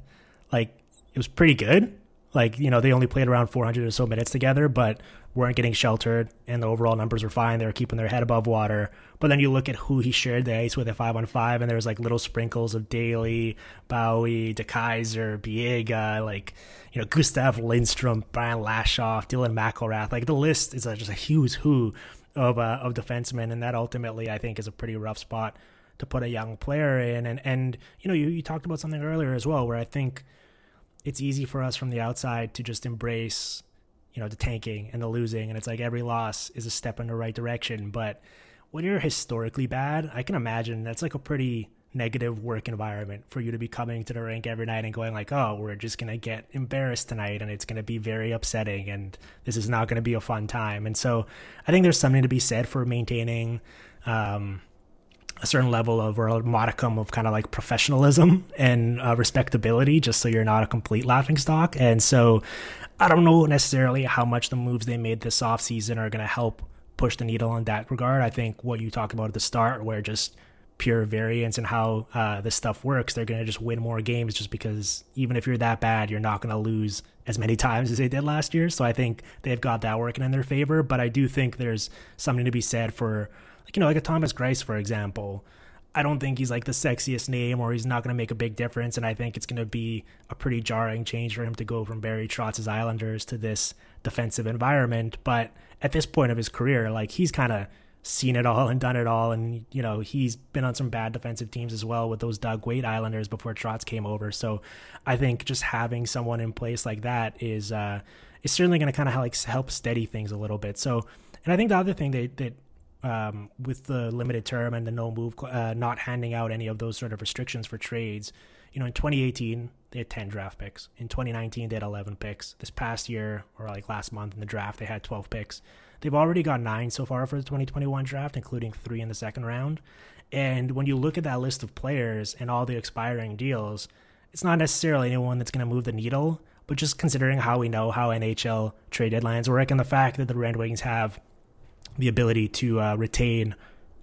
like it was pretty good. Like, you know, they only played around 400 or so minutes together, but weren't getting sheltered, and the overall numbers were fine. They were keeping their head above water. But then you look at who he shared the ice with at 5 on 5, and there was like little sprinkles of Daley, Bowey, DeKeyser, Biega, like, you know, Gustav Lindstrom, Brian Lashoff, Dylan McIlrath. Like, the list is just a huge who of uh, of defensemen, and that ultimately I think is a pretty rough spot to put a young player in. And and you know you you talked about something earlier as well, where I think it's easy for us from the outside to just embrace you know the tanking and the losing, and it's like every loss is a step in the right direction. But when you're historically bad, I can imagine that's like a pretty negative work environment for you to be coming to the rink every night and going like, "Oh, we're just going to get embarrassed tonight and it's going to be very upsetting and this is not going to be a fun time." And so, I think there's something to be said for maintaining um, a certain level of or a modicum of kind of like professionalism and uh, respectability just so you're not a complete laughing stock. And so, I don't know necessarily how much the moves they made this offseason are going to help push the needle in that regard. I think what you talked about at the start where just pure variance and how uh, this stuff works, they're going to just win more games just because even if you're that bad, you're not going to lose as many times as they did last year. So I think they've got that working in their favor. But I do think there's something to be said for, like, you know, like a Thomas Greiss, for example. I don't think he's like the sexiest name or he's not going to make a big difference. And I think it's going to be a pretty jarring change for him to go from Barry Trotz's Islanders to this defensive environment. But at this point of his career, like he's kind of seen it all and done it all. And, you know, he's been on some bad defensive teams as well with those Doug Weight Islanders before Trotz came over. So I think just having someone in place like that is, uh, is certainly going to kind of like help steady things a little bit. So, and I think the other thing that, that, um, with the limited term and the no move, uh, not handing out any of those sort of restrictions for trades, you know, in 2018, they had 10 draft picks. In 2019, they had 11 picks. This past year, or like last month in the draft, they had 12 picks. They've already got nine so far for the 2021 draft, including three in the second round. And when you look at that list of players and all the expiring deals, it's not necessarily anyone that's going to move the needle, but just considering how we know how NHL trade deadlines work and the fact that the Red Wings have the ability to uh, retain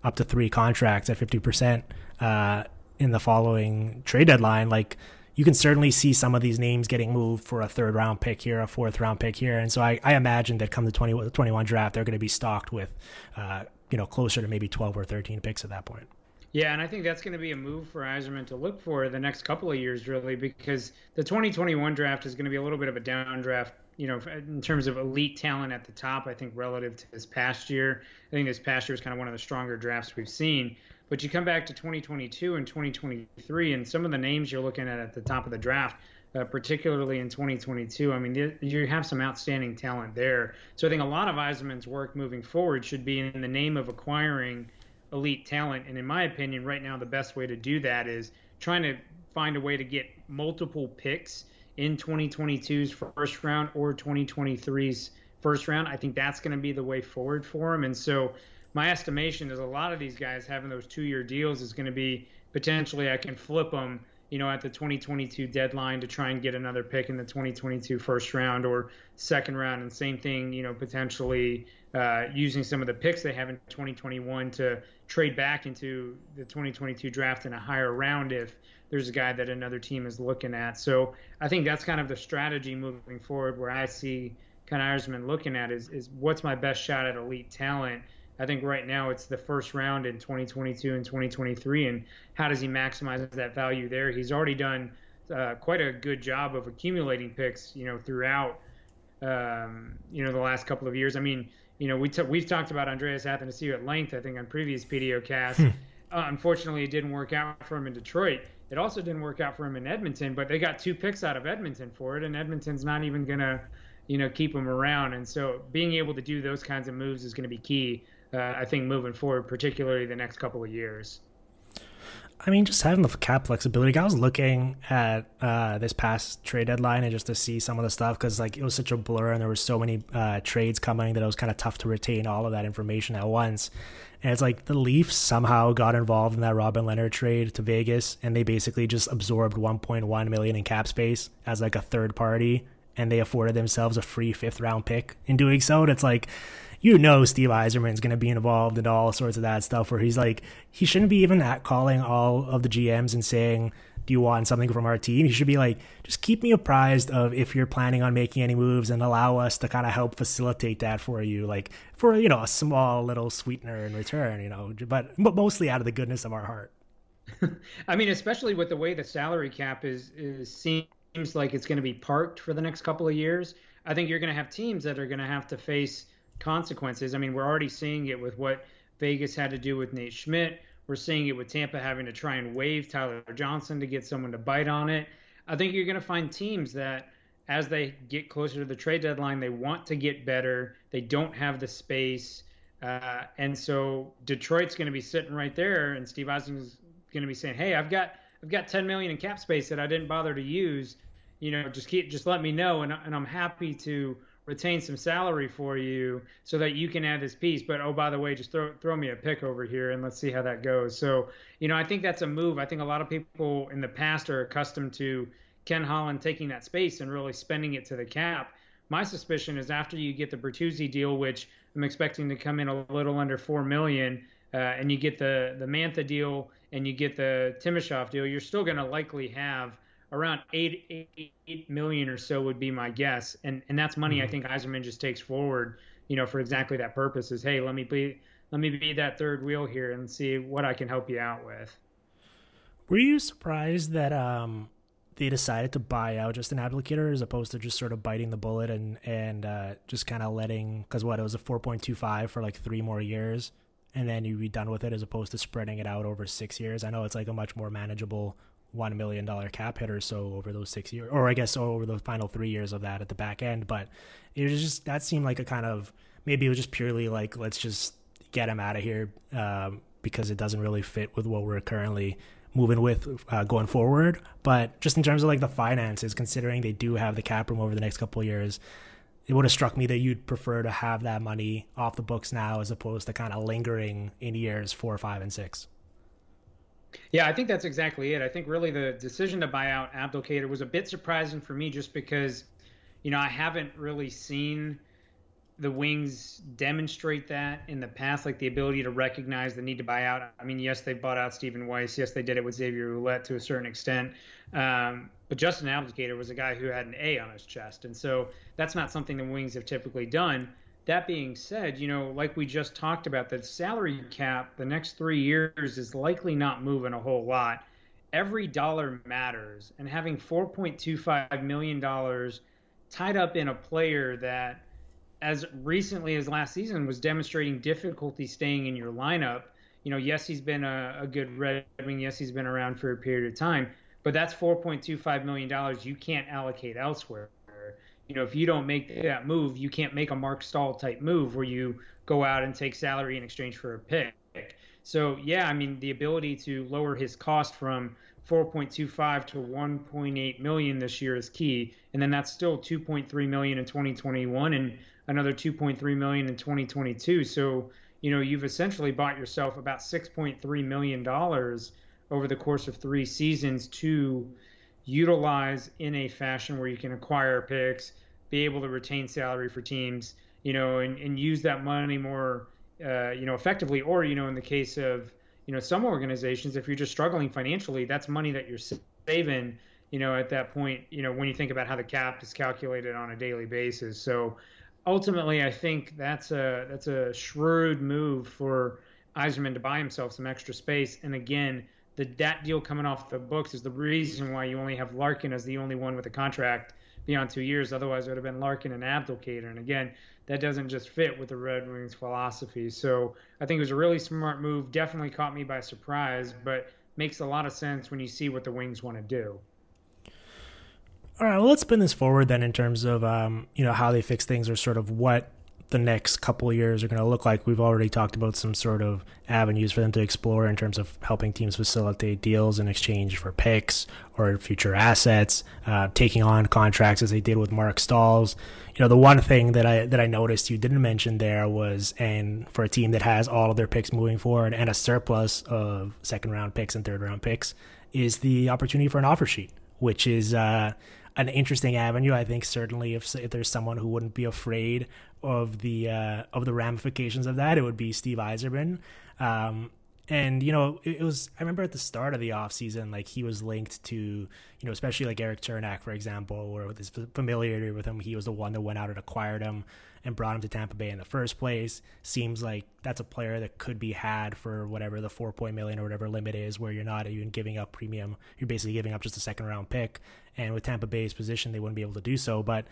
up to three contracts at 50% uh, in the following trade deadline, like you can certainly see some of these names getting moved for a third round pick here, a fourth round pick here. And so I, I imagine that come the 20, 21 draft, they're going to be stocked with, uh, you know, closer to maybe 12 or 13 picks at that point. Yeah, and I think that's going to be a move for Yzerman to look for the next couple of years, really, because the 2021 draft is going to be a little bit of a down draft, you know, in terms of elite talent at the top. I think relative to this past year, I think this past year is kind of one of the stronger drafts we've seen. But you come back to 2022 and 2023, and some of the names you're looking at at the top of the draft, uh, particularly in 2022, I mean, you have some outstanding talent there. So I think a lot of Yzerman's work moving forward should be in the name of acquiring elite talent. And in my opinion, right now, the best way to do that is trying to find a way to get multiple picks in 2022's first round or 2023's first round. I think that's going to be the way forward for him. And so my estimation is a lot of these guys having those two year deals is going to be potentially I can flip them, you know, at the 2022 deadline to try and get another pick in the 2022 first round or second round. And same thing, you know, potentially uh, using some of the picks they have in 2021 to trade back into the 2022 draft in a higher round if there's a guy that another team is looking at. So I think that's kind of the strategy moving forward where I see kind of Yzerman looking at is, is what's my best shot at elite talent I think right now it's the first round in 2022 and 2023, and how does he maximize that value there? He's already done uh, quite a good job of accumulating picks, you know, throughout, um, you know, the last couple of years. I mean, you know, we t- we've talked about Andreas Athanasiou at length, I think, on previous PDO casts. Hmm. Uh, unfortunately, it didn't work out for him in Detroit. It also didn't work out for him in Edmonton, but they got two picks out of Edmonton for it, and Edmonton's not even gonna, you know, keep him around. And so, being able to do those kinds of moves is going to be key uh, I think moving forward, particularly the next couple of years. I mean, just having the cap flexibility. I was looking at uh, this past trade deadline and just to see some of the stuff because like it was such a blur and there were so many uh, trades coming that it was kind of tough to retain all of that information at once. And it's like the Leafs somehow got involved in that Robin Lehner trade to Vegas, and they basically just absorbed 1.1 million in cap space as like a third party, and they afforded themselves a free fifth round pick in doing so. And it's like you know Steve Yzerman's going to be involved in all sorts of that stuff where he's like, he shouldn't be even at calling all of the GMs and saying, do you want something from our team? He should be like, just keep me apprised of if you're planning on making any moves and allow us to kind of help facilitate that for you, like for, you know, a small little sweetener in return, you know, but, but mostly out of the goodness of our heart. I mean, especially with the way the salary cap is, is seems like it's going to be parked for the next couple of years. I think you're going to have teams that are going to have to face consequences. I mean, we're already seeing it with what Vegas had to do with Nate Schmidt. We're seeing it with Tampa having to try and waive Tyler Johnson to get someone to bite on it. I think you're going to find teams that, as they get closer to the trade deadline, they want to get better. They don't have the space. Uh, and so Detroit's going to be sitting right there, and Steve Yzerman's going to be saying, "Hey, I've got I've got 10 million in cap space that I didn't bother to use. You know, just keep just let me know, and and I'm happy to retain some salary for you so that you can add this piece. But oh, by the way, just throw throw me a pick over here and let's see how that goes. So you know, I think that's a move. I think a lot of people in the past are accustomed to Ken Holland taking that space and really spending it to the cap. My suspicion is after you get the Bertuzzi deal, which I'm expecting to come in a little under four million, uh, and you get the the Mantha deal and you get the Timashov deal, you're still going to likely have around eight, eight, eight million or so would be my guess, and and that's money mm-hmm. I think Yzerman just takes forward, you know, for exactly that purpose. Is hey, let me be let me be that third wheel here and see what I can help you out with. Were you surprised that um they decided to buy out Justin Abdelkader as opposed to just sort of biting the bullet and and uh, just kind of letting because what it was a four point two five for like three more years and then you'd be done with it as opposed to spreading it out over six years. I know it's like a much more manageable one million dollar cap hit or so over those six years, or I guess over the final three years of that at the back end. But it was just that seemed like a kind of maybe it was just purely like let's just get him out of here um, because it doesn't really fit with what we're currently moving with uh, going forward. But just in terms of like the finances, considering they do have the cap room over the next couple years, it would have struck me that you'd prefer to have that money off the books now as opposed to kind of lingering in years four, five, and six. Yeah, I think that's exactly it. I think really the decision to buy out Abdelkader was a bit surprising for me just because, you know, I haven't really seen the Wings demonstrate that in the past, like the ability to recognize the need to buy out. I mean, yes, they bought out Stephen Weiss. Yes, they did it with Xavier Ouellet to a certain extent. Um, but Justin Abdelkader was a guy who had an A on his chest. And so that's not something the Wings have typically done. That being said, you know, like we just talked about, the salary cap the next three years is likely not moving a whole lot. Every dollar matters. And having $4.25 million tied up in a player that as recently as last season was demonstrating difficulty staying in your lineup. You know, yes, he's been a, a good Red Wing. Yes, he's been around for a period of time, but that's $4.25 million you can't allocate elsewhere. You know, if you don't make that move, you can't make a Marc Staal type move where you go out and take salary in exchange for a pick. So, yeah, I mean, the ability to lower his cost from 4.25 to 1.8 million this year is key, and then that's still 2.3 million in 2021 and another 2.3 million in 2022. So, you know, you've essentially bought yourself about 6.3 million dollars over the course of three seasons to utilize in a fashion where you can acquire picks, be able to retain salary for teams, you know, and, and use that money more, uh, you know, effectively. Or, you know, in the case of, you know, some organizations, if you're just struggling financially, that's money that you're saving, you know, at that point, you know, when you think about how the cap is calculated on a daily basis. So, ultimately, I think that's a that's a shrewd move for Yzerman to buy himself some extra space. And again, the that deal coming off the books is the reason why you only have Larkin as the only one with a contract beyond two years. Otherwise, it would have been Larkin and Abdelkader. And again, that doesn't just fit with the Red Wings philosophy. So I think it was a really smart move. Definitely caught me by surprise, but makes a lot of sense when you see what the Wings want to do. All right, well, let's spin this forward then in terms of um, you know how they fix things or sort of what the next couple years are going to look like. We've already talked about some sort of avenues for them to explore in terms of helping teams facilitate deals in exchange for picks or future assets, uh, taking on contracts as they did with Marc Staal's. You know, the one thing that I that I noticed you didn't mention there was, and for a team that has all of their picks moving forward and a surplus of second round picks and third round picks, is the opportunity for an offer sheet, which is. Uh, an interesting avenue. I think certainly if, if there's someone who wouldn't be afraid of the uh, of the ramifications of that, it would be Steve Yzerman. Um, and you know, it, it, was. I remember at the start of the offseason, like he was linked to, you know, especially like Erik Cernak, for example, or with his familiarity with him, he was the one that went out and acquired him and brought him to Tampa Bay in the first place. Seems like that's a player that could be had for whatever the four point million or whatever limit is, where you're not even giving up premium. You're basically giving up just a second round pick. And with Tampa Bay's position, they wouldn't be able to do so. But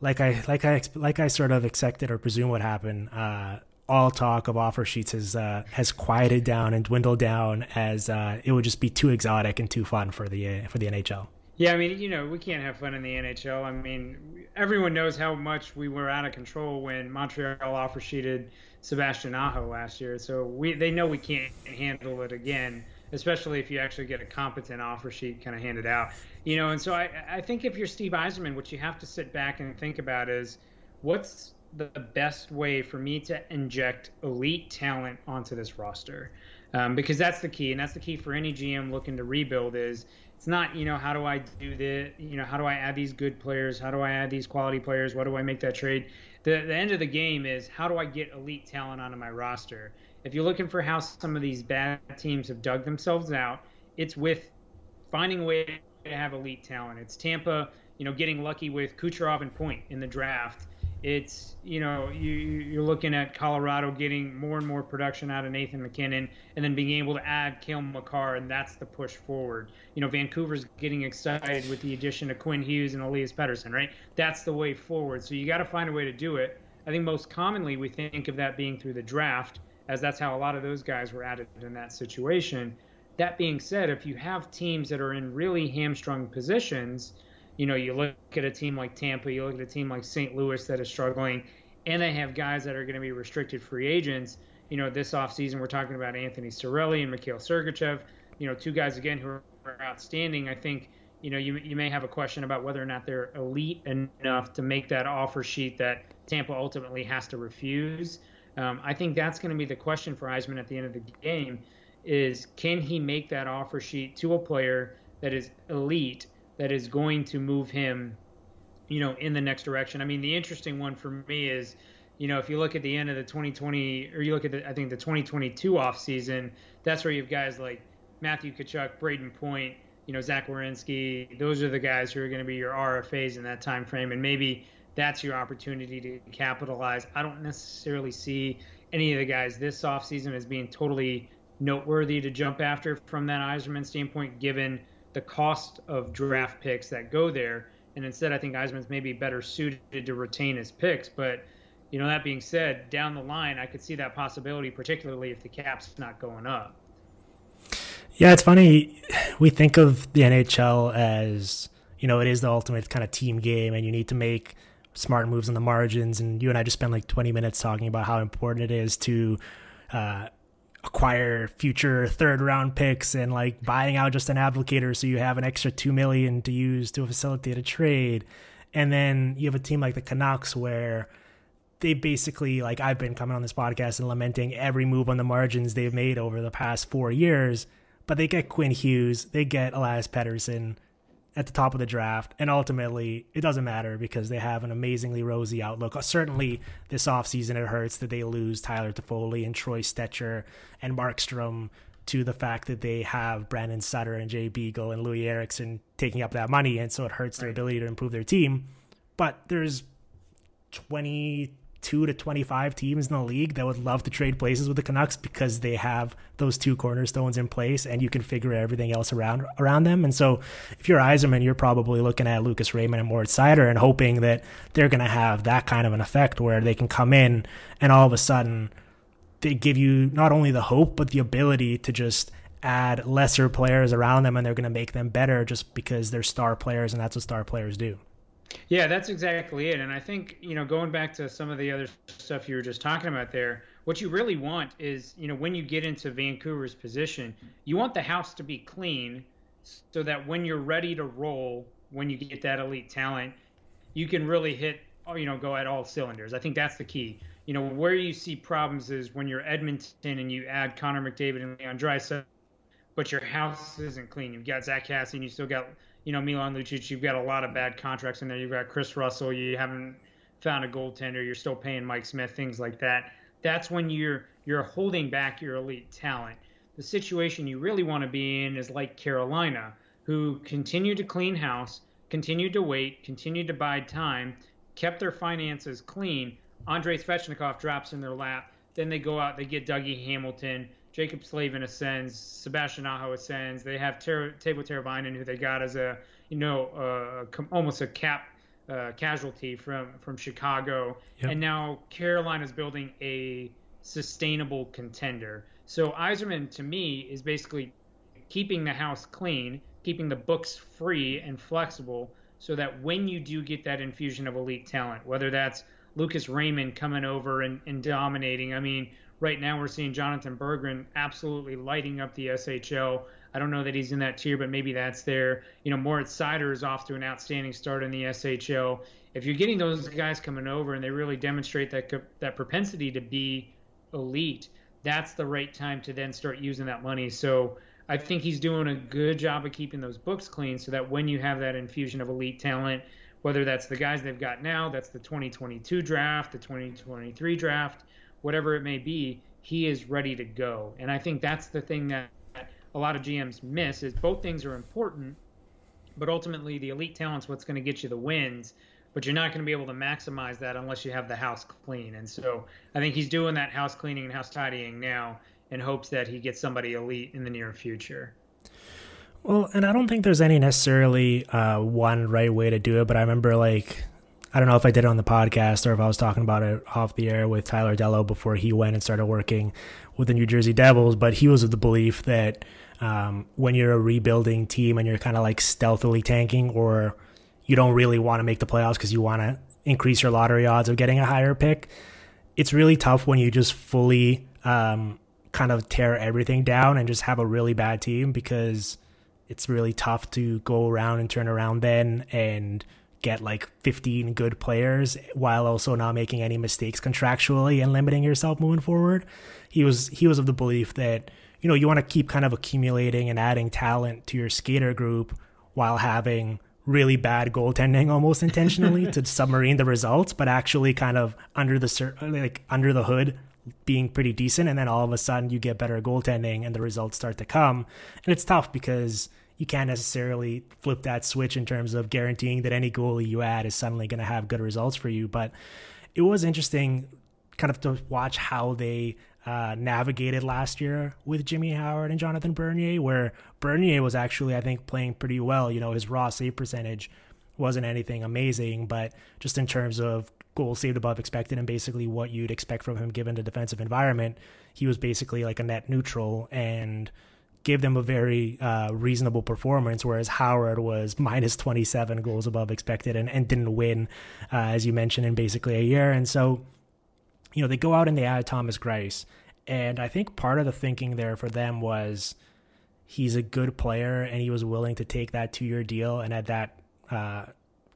like I like I like I sort of expected or presume would happen. Uh, all talk of offer sheets has uh, has quieted down and dwindled down as uh, it would just be too exotic and too fun for the uh, for the NHL. Yeah, I mean, you know, we can't have fun in the NHL. I mean, everyone knows how much we were out of control when Montreal offer sheeted Sebastian Aho last year. So we they know we can't handle it again, especially if you actually get a competent offer sheet kind of handed out. You know, and so I I think if you're Steve Yzerman, what you have to sit back and think about is what's the best way for me to inject elite talent onto this roster. Um, because that's the key, and that's the key for any GM looking to rebuild. Is it's not you know how do I do the you know how do I add these good players? How do I add these quality players? What do I make that trade? The the end of the game is how do I get elite talent onto my roster? If you're looking for how some of these bad teams have dug themselves out, it's with finding a way to have elite talent. It's Tampa, you know, getting lucky with Kucherov and Point in the draft it's you know you you're looking at Colorado getting more and more production out of Nathan MacKinnon, and then being able to add Cale Makar, and that's the push forward. You know, Vancouver's getting excited with the addition of Quinn Hughes and Elias Pettersson, right? That's the way forward. So you got to find a way to do it. I think most commonly we think of that being through the draft, as that's how a lot of those guys were added in that situation. That being said, if you have teams that are in really hamstrung positions you know, you look at a team like Tampa, you look at a team like St. Louis that is struggling, and they have guys that are going to be restricted free agents. You know, this offseason, we're talking about Anthony Cirelli and Mikhail Sergachev, you know, two guys, again, who are outstanding. I think, you know, you, you may have a question about whether or not they're elite enough to make that offer sheet that Tampa ultimately has to refuse. Um, I think that's going to be the question for Yzerman at the end of the game is can he make that offer sheet to a player that is elite – that is going to move him you know, in the next direction. I mean, the interesting one for me is, you know, if you look at the end of the 2020 or you look at the I think the 2022 off season, that's where you have guys like Matthew Tkachuk, Brayden Point, you know, Zach Werenski. Those are the guys who are going to be your RFAs in that time frame, and maybe that's your opportunity to capitalize. I don't necessarily see any of the guys this offseason as being totally noteworthy to jump after from that Yzerman standpoint, given the cost of draft picks that go there. And instead, I think Yzerman's maybe better suited to retain his picks. But, you know, that being said, down the line, I could see that possibility, particularly if the cap's not going up. Yeah, it's funny. We think of the NHL as, you know, it is the ultimate kind of team game, and you need to make smart moves on the margins. And you and I just spent like 20 minutes talking about how important it is to uh, acquire future third round picks and like buying out Justin Abdelkader so you have an extra 2 million to use to facilitate a trade. And then you have a team like the Canucks where they basically like I've been coming on this podcast and lamenting every move on the margins they've made over the past four years but they get Quinn Hughes, they get Elias Pettersson at the top of the draft, and ultimately it doesn't matter because they have an amazingly rosy outlook. Uh, certainly this offseason it hurts that they lose Tyler Toffoli and Troy Stecher and Markstrom to the fact that they have Brandon Sutter and Jay Beagle and Loui Eriksson taking up that money, and so it hurts their ability to improve their team. But there's 20 two to 25 teams in the league that would love to trade places with the Canucks because they have those two cornerstones in place and you can figure everything else around around them. And so if you're Yzerman, you're probably looking at Lucas Raymond and Moritz Seider and hoping that they're going to have that kind of an effect where they can come in and all of a sudden they give you not only the hope but the ability to just add lesser players around them and they're going to make them better just because they're star players and that's what star players do. Yeah, that's exactly it. And I think, you know, going back to some of the other stuff you were just talking about there, what you really want is, you know, when you get into Vancouver's position, you want the house to be clean so that when you're ready to roll, when you get that elite talent, you can really hit, oh, you know, go at all cylinders. I think that's the key. You know, where you see problems is when you're Edmonton and you add Connor McDavid and Leon Draisaitl, but your house isn't clean. You've got Zach Kassian, and you still got you know, Milan Lucic, you've got a lot of bad contracts in there. You've got Kris Russell, you haven't found a goaltender, you're still paying Mike Smith, things like that. That's when you're you're holding back your elite talent. The situation you really want to be in is like Carolina, who continued to clean house, continued to wait, continued to bide time, kept their finances clean. Andrei Svechnikov drops in their lap. Then they go out, they get Dougie Hamilton. Jaccob Slavin ascends, Sebastian Aho ascends. They have Ter- Teuvo Teravainen, who they got as a you know uh, com- almost a cap uh, casualty from from Chicago, yep. and now Carolina's building a sustainable contender. So Yzerman to me is basically keeping the house clean, keeping the books free and flexible, so that when you do get that infusion of elite talent, whether that's Lucas Raymond coming over and, and dominating, I mean right now we're seeing Jonathan Berggren absolutely lighting up the SHL. I don't know that he's in that tier, but maybe that's there. You know, Moritz Seider is off to an outstanding start in the SHL. If you're getting those guys coming over and they really demonstrate that that propensity to be elite, that's the right time to then start using that money. So I think he's doing a good job of keeping those books clean so that when you have that infusion of elite talent, whether that's the guys they've got now, that's the 2022 draft, the 2023 draft, whatever it may be, he is ready to go. And I think that's the thing that a lot of GMs miss is both things are important, but ultimately the elite talent's what's going to get you the wins. But you're not going to be able to maximize that unless you have the house clean. And so I think he's doing that house cleaning and house tidying now in hopes that he gets somebody elite in the near future. Well, and I don't think there's any necessarily uh, one right way to do it, but I remember like I don't know if I did it on the podcast or if I was talking about it off the air with Tyler Dellow before he went and started working with the New Jersey Devils, but he was of the belief that um, when you're a rebuilding team and you're kind of like stealthily tanking or you don't really want to make the playoffs because you want to increase your lottery odds of getting a higher pick, it's really tough when you just fully um, kind of tear everything down and just have a really bad team because it's really tough to go around and turn around then and – get like 15 good players while also not making any mistakes contractually and limiting yourself moving forward. He was he was of the belief that you know you want to keep kind of accumulating and adding talent to your skater group while having really bad goaltending almost intentionally to submarine the results, but actually kind of under the like under the hood being pretty decent, and then all of a sudden you get better goaltending and the results start to come, and it's tough because you can't necessarily flip that switch in terms of guaranteeing that any goalie you add is suddenly going to have good results for you. But it was interesting kind of to watch how they uh, navigated last year with Jimmy Howard and Jonathan Bernier, where Bernier was actually, I think, playing pretty well. You know, his raw save percentage wasn't anything amazing, but just in terms of goals saved above expected and basically what you'd expect from him given the defensive environment, he was basically like a net neutral and gave them a very uh, reasonable performance, whereas Howard was minus 27 goals above expected and, and didn't win, uh, as you mentioned, in basically a year. And so, you know, they go out and they add Thomas Greiss. And I think part of the thinking there for them was he's a good player and he was willing to take that two year deal and at that uh,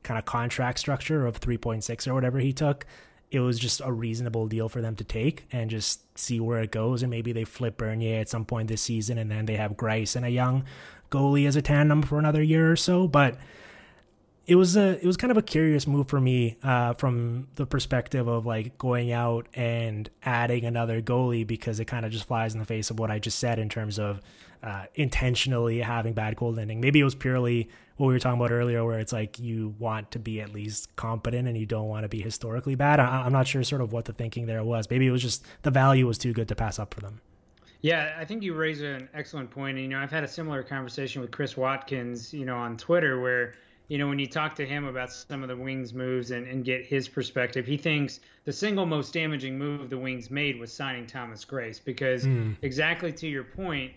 kind of contract structure of 3.6 or whatever he took it was just a reasonable deal for them to take and just see where it goes. And maybe they flip Bernier at some point this season, and then they have Greiss and a young goalie as a tandem for another year or so. But it was a it was kind of a curious move for me uh, from the perspective of like going out and adding another goalie because it kind of just flies in the face of what I just said in terms of uh, intentionally having bad goaltending. Maybe it was purely what we were talking about earlier, where it's like you want to be at least competent and you don't want to be historically bad. I, am not sure sort of what the thinking there was. Maybe it was just the value was too good to pass up for them. Yeah, I think you raise an excellent point. And, you know, I've had a similar conversation with Chris Watkins, you know, on Twitter where you know, when you talk to him about some of the Wings moves and, and get his perspective, he thinks the single most damaging move the Wings made was signing Thomas Greiss, because mm. exactly to your point,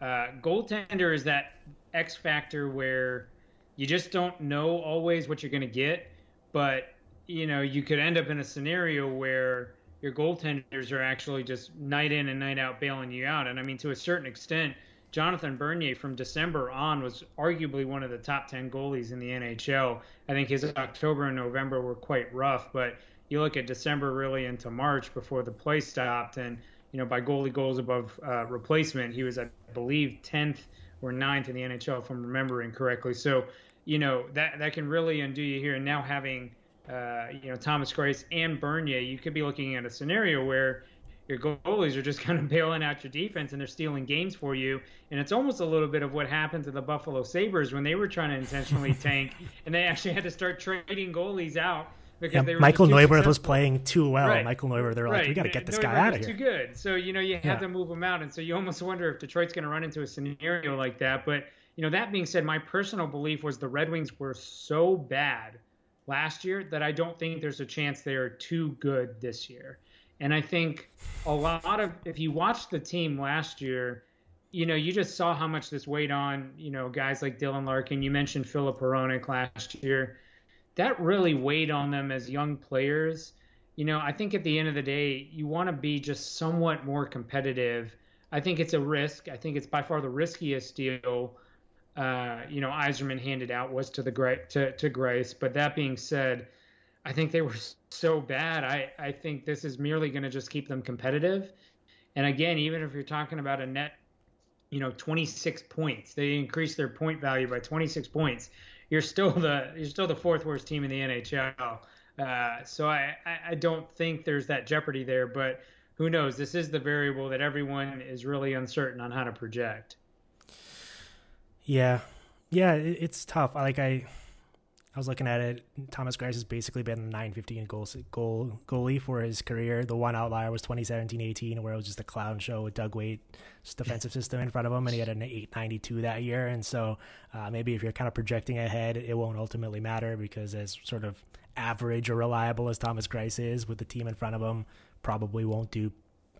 uh, goaltender is that X factor where you just don't know always what you're going to get, but you know you could end up in a scenario where your goaltenders are actually just night in and night out bailing you out. And I mean, to a certain extent, Jonathan Bernier from December on was arguably one of the top 10 goalies in the NHL. I think his October and November were quite rough, but you look at December really into March before the play stopped, and you know by goalie goals above uh, replacement, he was I believe 10th or 9th in the NHL if I'm remembering correctly. So you know that that can really undo you here. And now having uh, you know Thomas Greiss and Bernier, you could be looking at a scenario where your goalies are just kind of bailing out your defense and they're stealing games for you. And it's almost a little bit of what happened to the Buffalo Sabres when they were trying to intentionally tank and they actually had to start trading goalies out because yeah, Michael successful. was playing too well. Right. Michael Neuvirth, they're right. like, we got to get this guy out of here. Too good. So you know you had yeah. to move him out, and so you almost wonder if Detroit's going to run into a scenario like that. But you know that being said, my personal belief was the Red Wings were so bad last year that I don't think there's a chance they are too good this year. And I think a lot of if you watched the team last year, you know, you just saw how much this weighed on, you know, guys like Dylan Larkin. You mentioned Filip Hronek last year. That really weighed on them as young players. You know, I think at the end of the day, you want to be just somewhat more competitive. I think it's a risk. I think it's by far the riskiest deal. Uh, you know, Yzerman handed out was to the to to Greiss. But that being said, I think they were so bad. I, I think this is merely going to just keep them competitive. And again, even if you're talking about a net, you know, 26 points, they increase their point value by 26 points. You're still the you're still the fourth worst team in the NHL. Uh, so I, I don't think there's that jeopardy there. But who knows? This is the variable that everyone is really uncertain on how to project. Yeah, yeah, it's tough. Like I I was looking at it. Thomas Greiss has basically been a 915 goal, goal goalie for his career. The one outlier was 2017-18, where it was just a clown show with Doug Weight's defensive system in front of him, and he had an 892 that year. And so uh, maybe if you're kind of projecting ahead, it won't ultimately matter because as sort of average or reliable as Thomas Greiss is with the team in front of him, probably won't do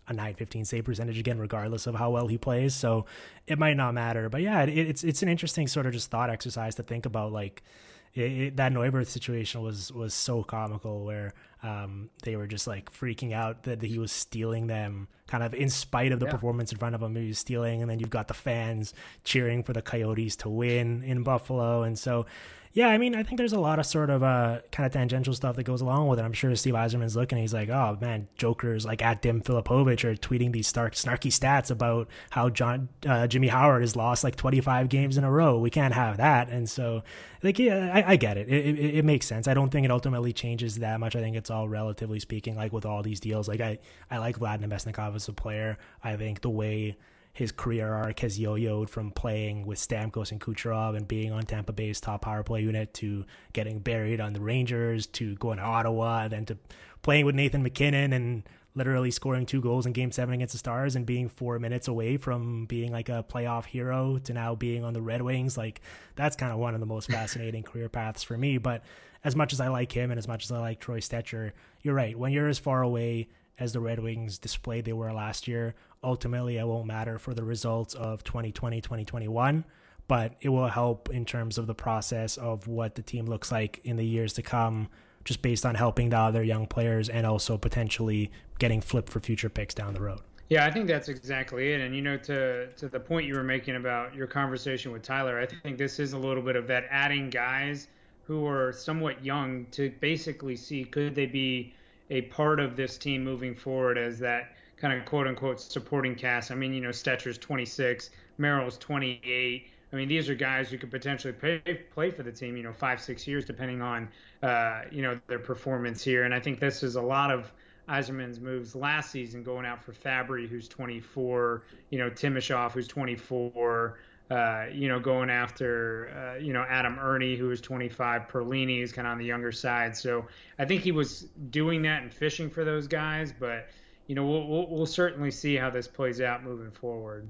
a 915 save percentage again, regardless of how well he plays. So it might not matter. But yeah, it, it's it's an interesting sort of just thought exercise to think about like – it, it, that Neuvirth situation was was so comical. Where um, they were just like freaking out that he was stealing them, kind of in spite of the Yeah. performance in front of him. He was stealing, and then you've got the fans cheering for the Coyotes to win in Buffalo, and so. Yeah, I mean, I think there's a lot of sort of uh, kind of tangential stuff that goes along with it. I'm sure Steve Yzerman's looking, he's like, oh man, jokers like at Dim Filipovic are tweeting these stark, snarky stats about how John uh, Jimmy Howard has lost like 25 games in a row. We can't have that. And so, like, yeah, I, I get it. It, it. it makes sense. I don't think it ultimately changes that much. I think it's all relatively speaking, like with all these deals. Like, I, I like Vlad Namestnikov as a player. I think the way his career arc has yo-yoed from playing with Stamkos and Kucherov and being on Tampa Bay's top power play unit to getting buried on the Rangers to going to Ottawa and then to playing with Nathan MacKinnon and literally scoring two goals in game seven against the Stars and being four minutes away from being like a playoff hero to now being on the Red Wings. Like that's kind of one of the most fascinating career paths for me. But as much as I like him and as much as I like Troy Stecher, you're right. When you're as far away as the Red Wings displayed they were last year, ultimately it won't matter for the results of 2020, 2021, but it will help in terms of the process of what the team looks like in the years to come, just based on helping the other young players and also potentially getting flipped for future picks down the road. Yeah, I think that's exactly it. And you know, to to the point you were making about your conversation with Tyler, I think this is a little bit of that adding guys who are somewhat young to basically see could they be a part of this team moving forward as that kind of quote unquote supporting cast. I mean, you know, Stecher's 26, Merrill's 28. I mean, these are guys who could potentially play, play for the team, you know, five, six years, depending on, uh, you know, their performance here. And I think this is a lot of Yzerman's moves last season, going out for Fabbri, who's 24, you know, Timashov, who's 24, uh, you know, going after, uh, you know, Adam Erne, who is 25, Perlini is kind of on the younger side. So I think he was doing that and fishing for those guys, but, you know, we'll, we'll, we'll certainly see how this plays out moving forward.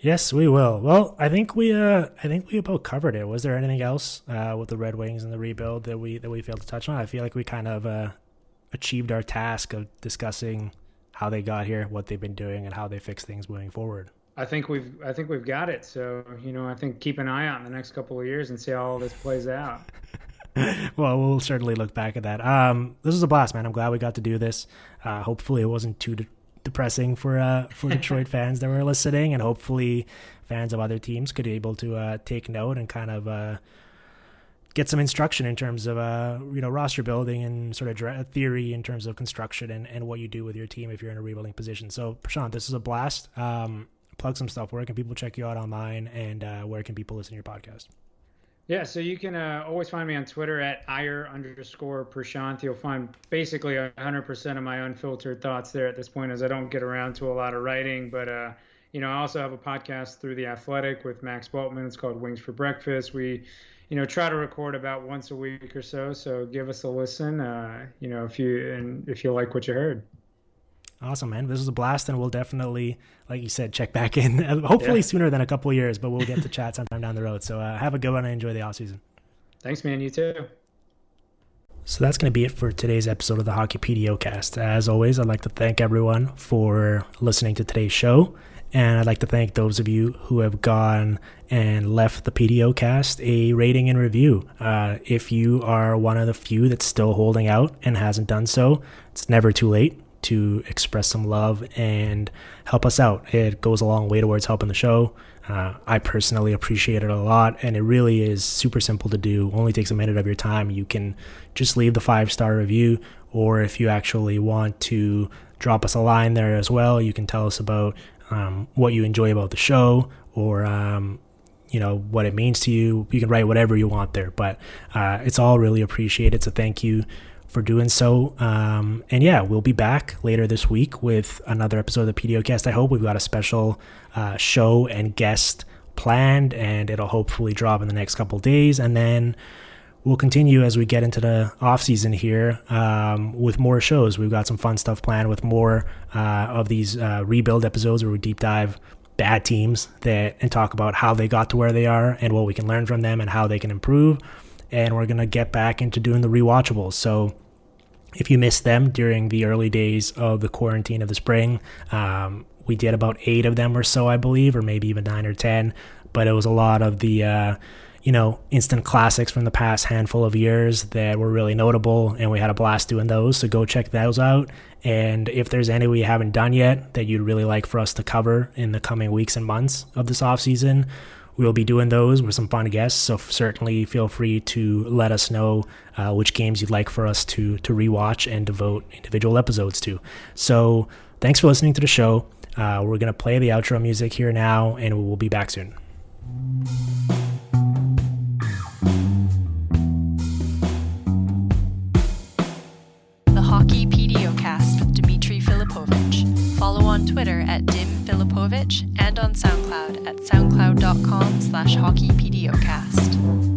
Yes, we will. Well, I think we uh I think we about covered it. Was there anything else uh with the Red Wings and the rebuild that we that we failed to touch on? I feel like we kind of uh achieved our task of discussing how they got here, what they've been doing and how they fix things moving forward. I think we've I think we've got it. So, you know, I think keep an eye out in the next couple of years and see how all this plays out. well, we'll certainly look back at that. Um, this was a blast, man. I'm glad we got to do this. Uh, hopefully, it wasn't too de- depressing for uh, for Detroit fans that were listening, and hopefully, fans of other teams could be able to uh, take note and kind of uh, get some instruction in terms of uh, you know roster building and sort of dra- theory in terms of construction and, and what you do with your team if you're in a rebuilding position. So, Prashanth, this is a blast. Um, plug some stuff. Where can people check you out online, and uh, where can people listen to your podcast? Yeah, so you can uh, always find me on Twitter at iyer underscore Prashanth. You'll find basically 100% of my unfiltered thoughts there at this point, as I don't get around to a lot of writing. But, uh, you know, I also have a podcast through The Athletic with Max Bultman. It's called Wings for Breakfast. We, you know, try to record about once a week or so. So give us a listen, uh, you know, if you and if you like what you heard. Awesome, man. This was a blast, and we'll definitely, like you said, check back in. Hopefully Yeah. sooner than a couple of years, but we'll get to chat sometime down the road. So uh, have a good one and enjoy the off season. Thanks, man. You too. So that's going to be it for today's episode of the Hockey PDO As always, I'd like to thank everyone for listening to today's show. And I'd like to thank those of you who have gone and left the PDO cast a rating and review. Uh, if you are one of the few that's still holding out and hasn't done so, it's never too late to express some love and help us out. It goes a long way towards helping the show. Uh, I personally appreciate it a lot, and it really is super simple to do. Only takes a minute of your time. You can just leave the five star review, or if you actually want to drop us a line there as well, you can tell us about um, what you enjoy about the show, or um, you know what it means to you. You can write whatever you want there, but uh, it's all really appreciated. So thank you for doing so. Um, and yeah, we'll be back later this week with another episode of the PDOcast. I hope we've got a special uh, show and guest planned, and it'll hopefully drop in the next couple days. And then we'll continue as we get into the off season here um, with more shows. We've got some fun stuff planned with more uh, of these uh, rebuild episodes where we deep dive bad teams that and talk about how they got to where they are and what we can learn from them and how they can improve. And we're gonna get back into doing the rewatchables. So if you missed them during the early days of the quarantine of the spring, um, we did about eight of them or so, I believe, or maybe even nine or ten. But it was a lot of the, uh, you know, instant classics from the past handful of years that were really notable, and we had a blast doing those. So go check those out. And if there's any we haven't done yet that you'd really like for us to cover in the coming weeks and months of this off season, we will be doing those with some fun guests. So certainly feel free to let us know uh, which games you'd like for us to to rewatch and devote individual episodes to. So thanks for listening to the show. Uh, we're gonna play the outro music here now, and we will be back soon. The Hockey on Twitter at Dim Filipovic and on SoundCloud at soundcloud.com slash hockeypdocast.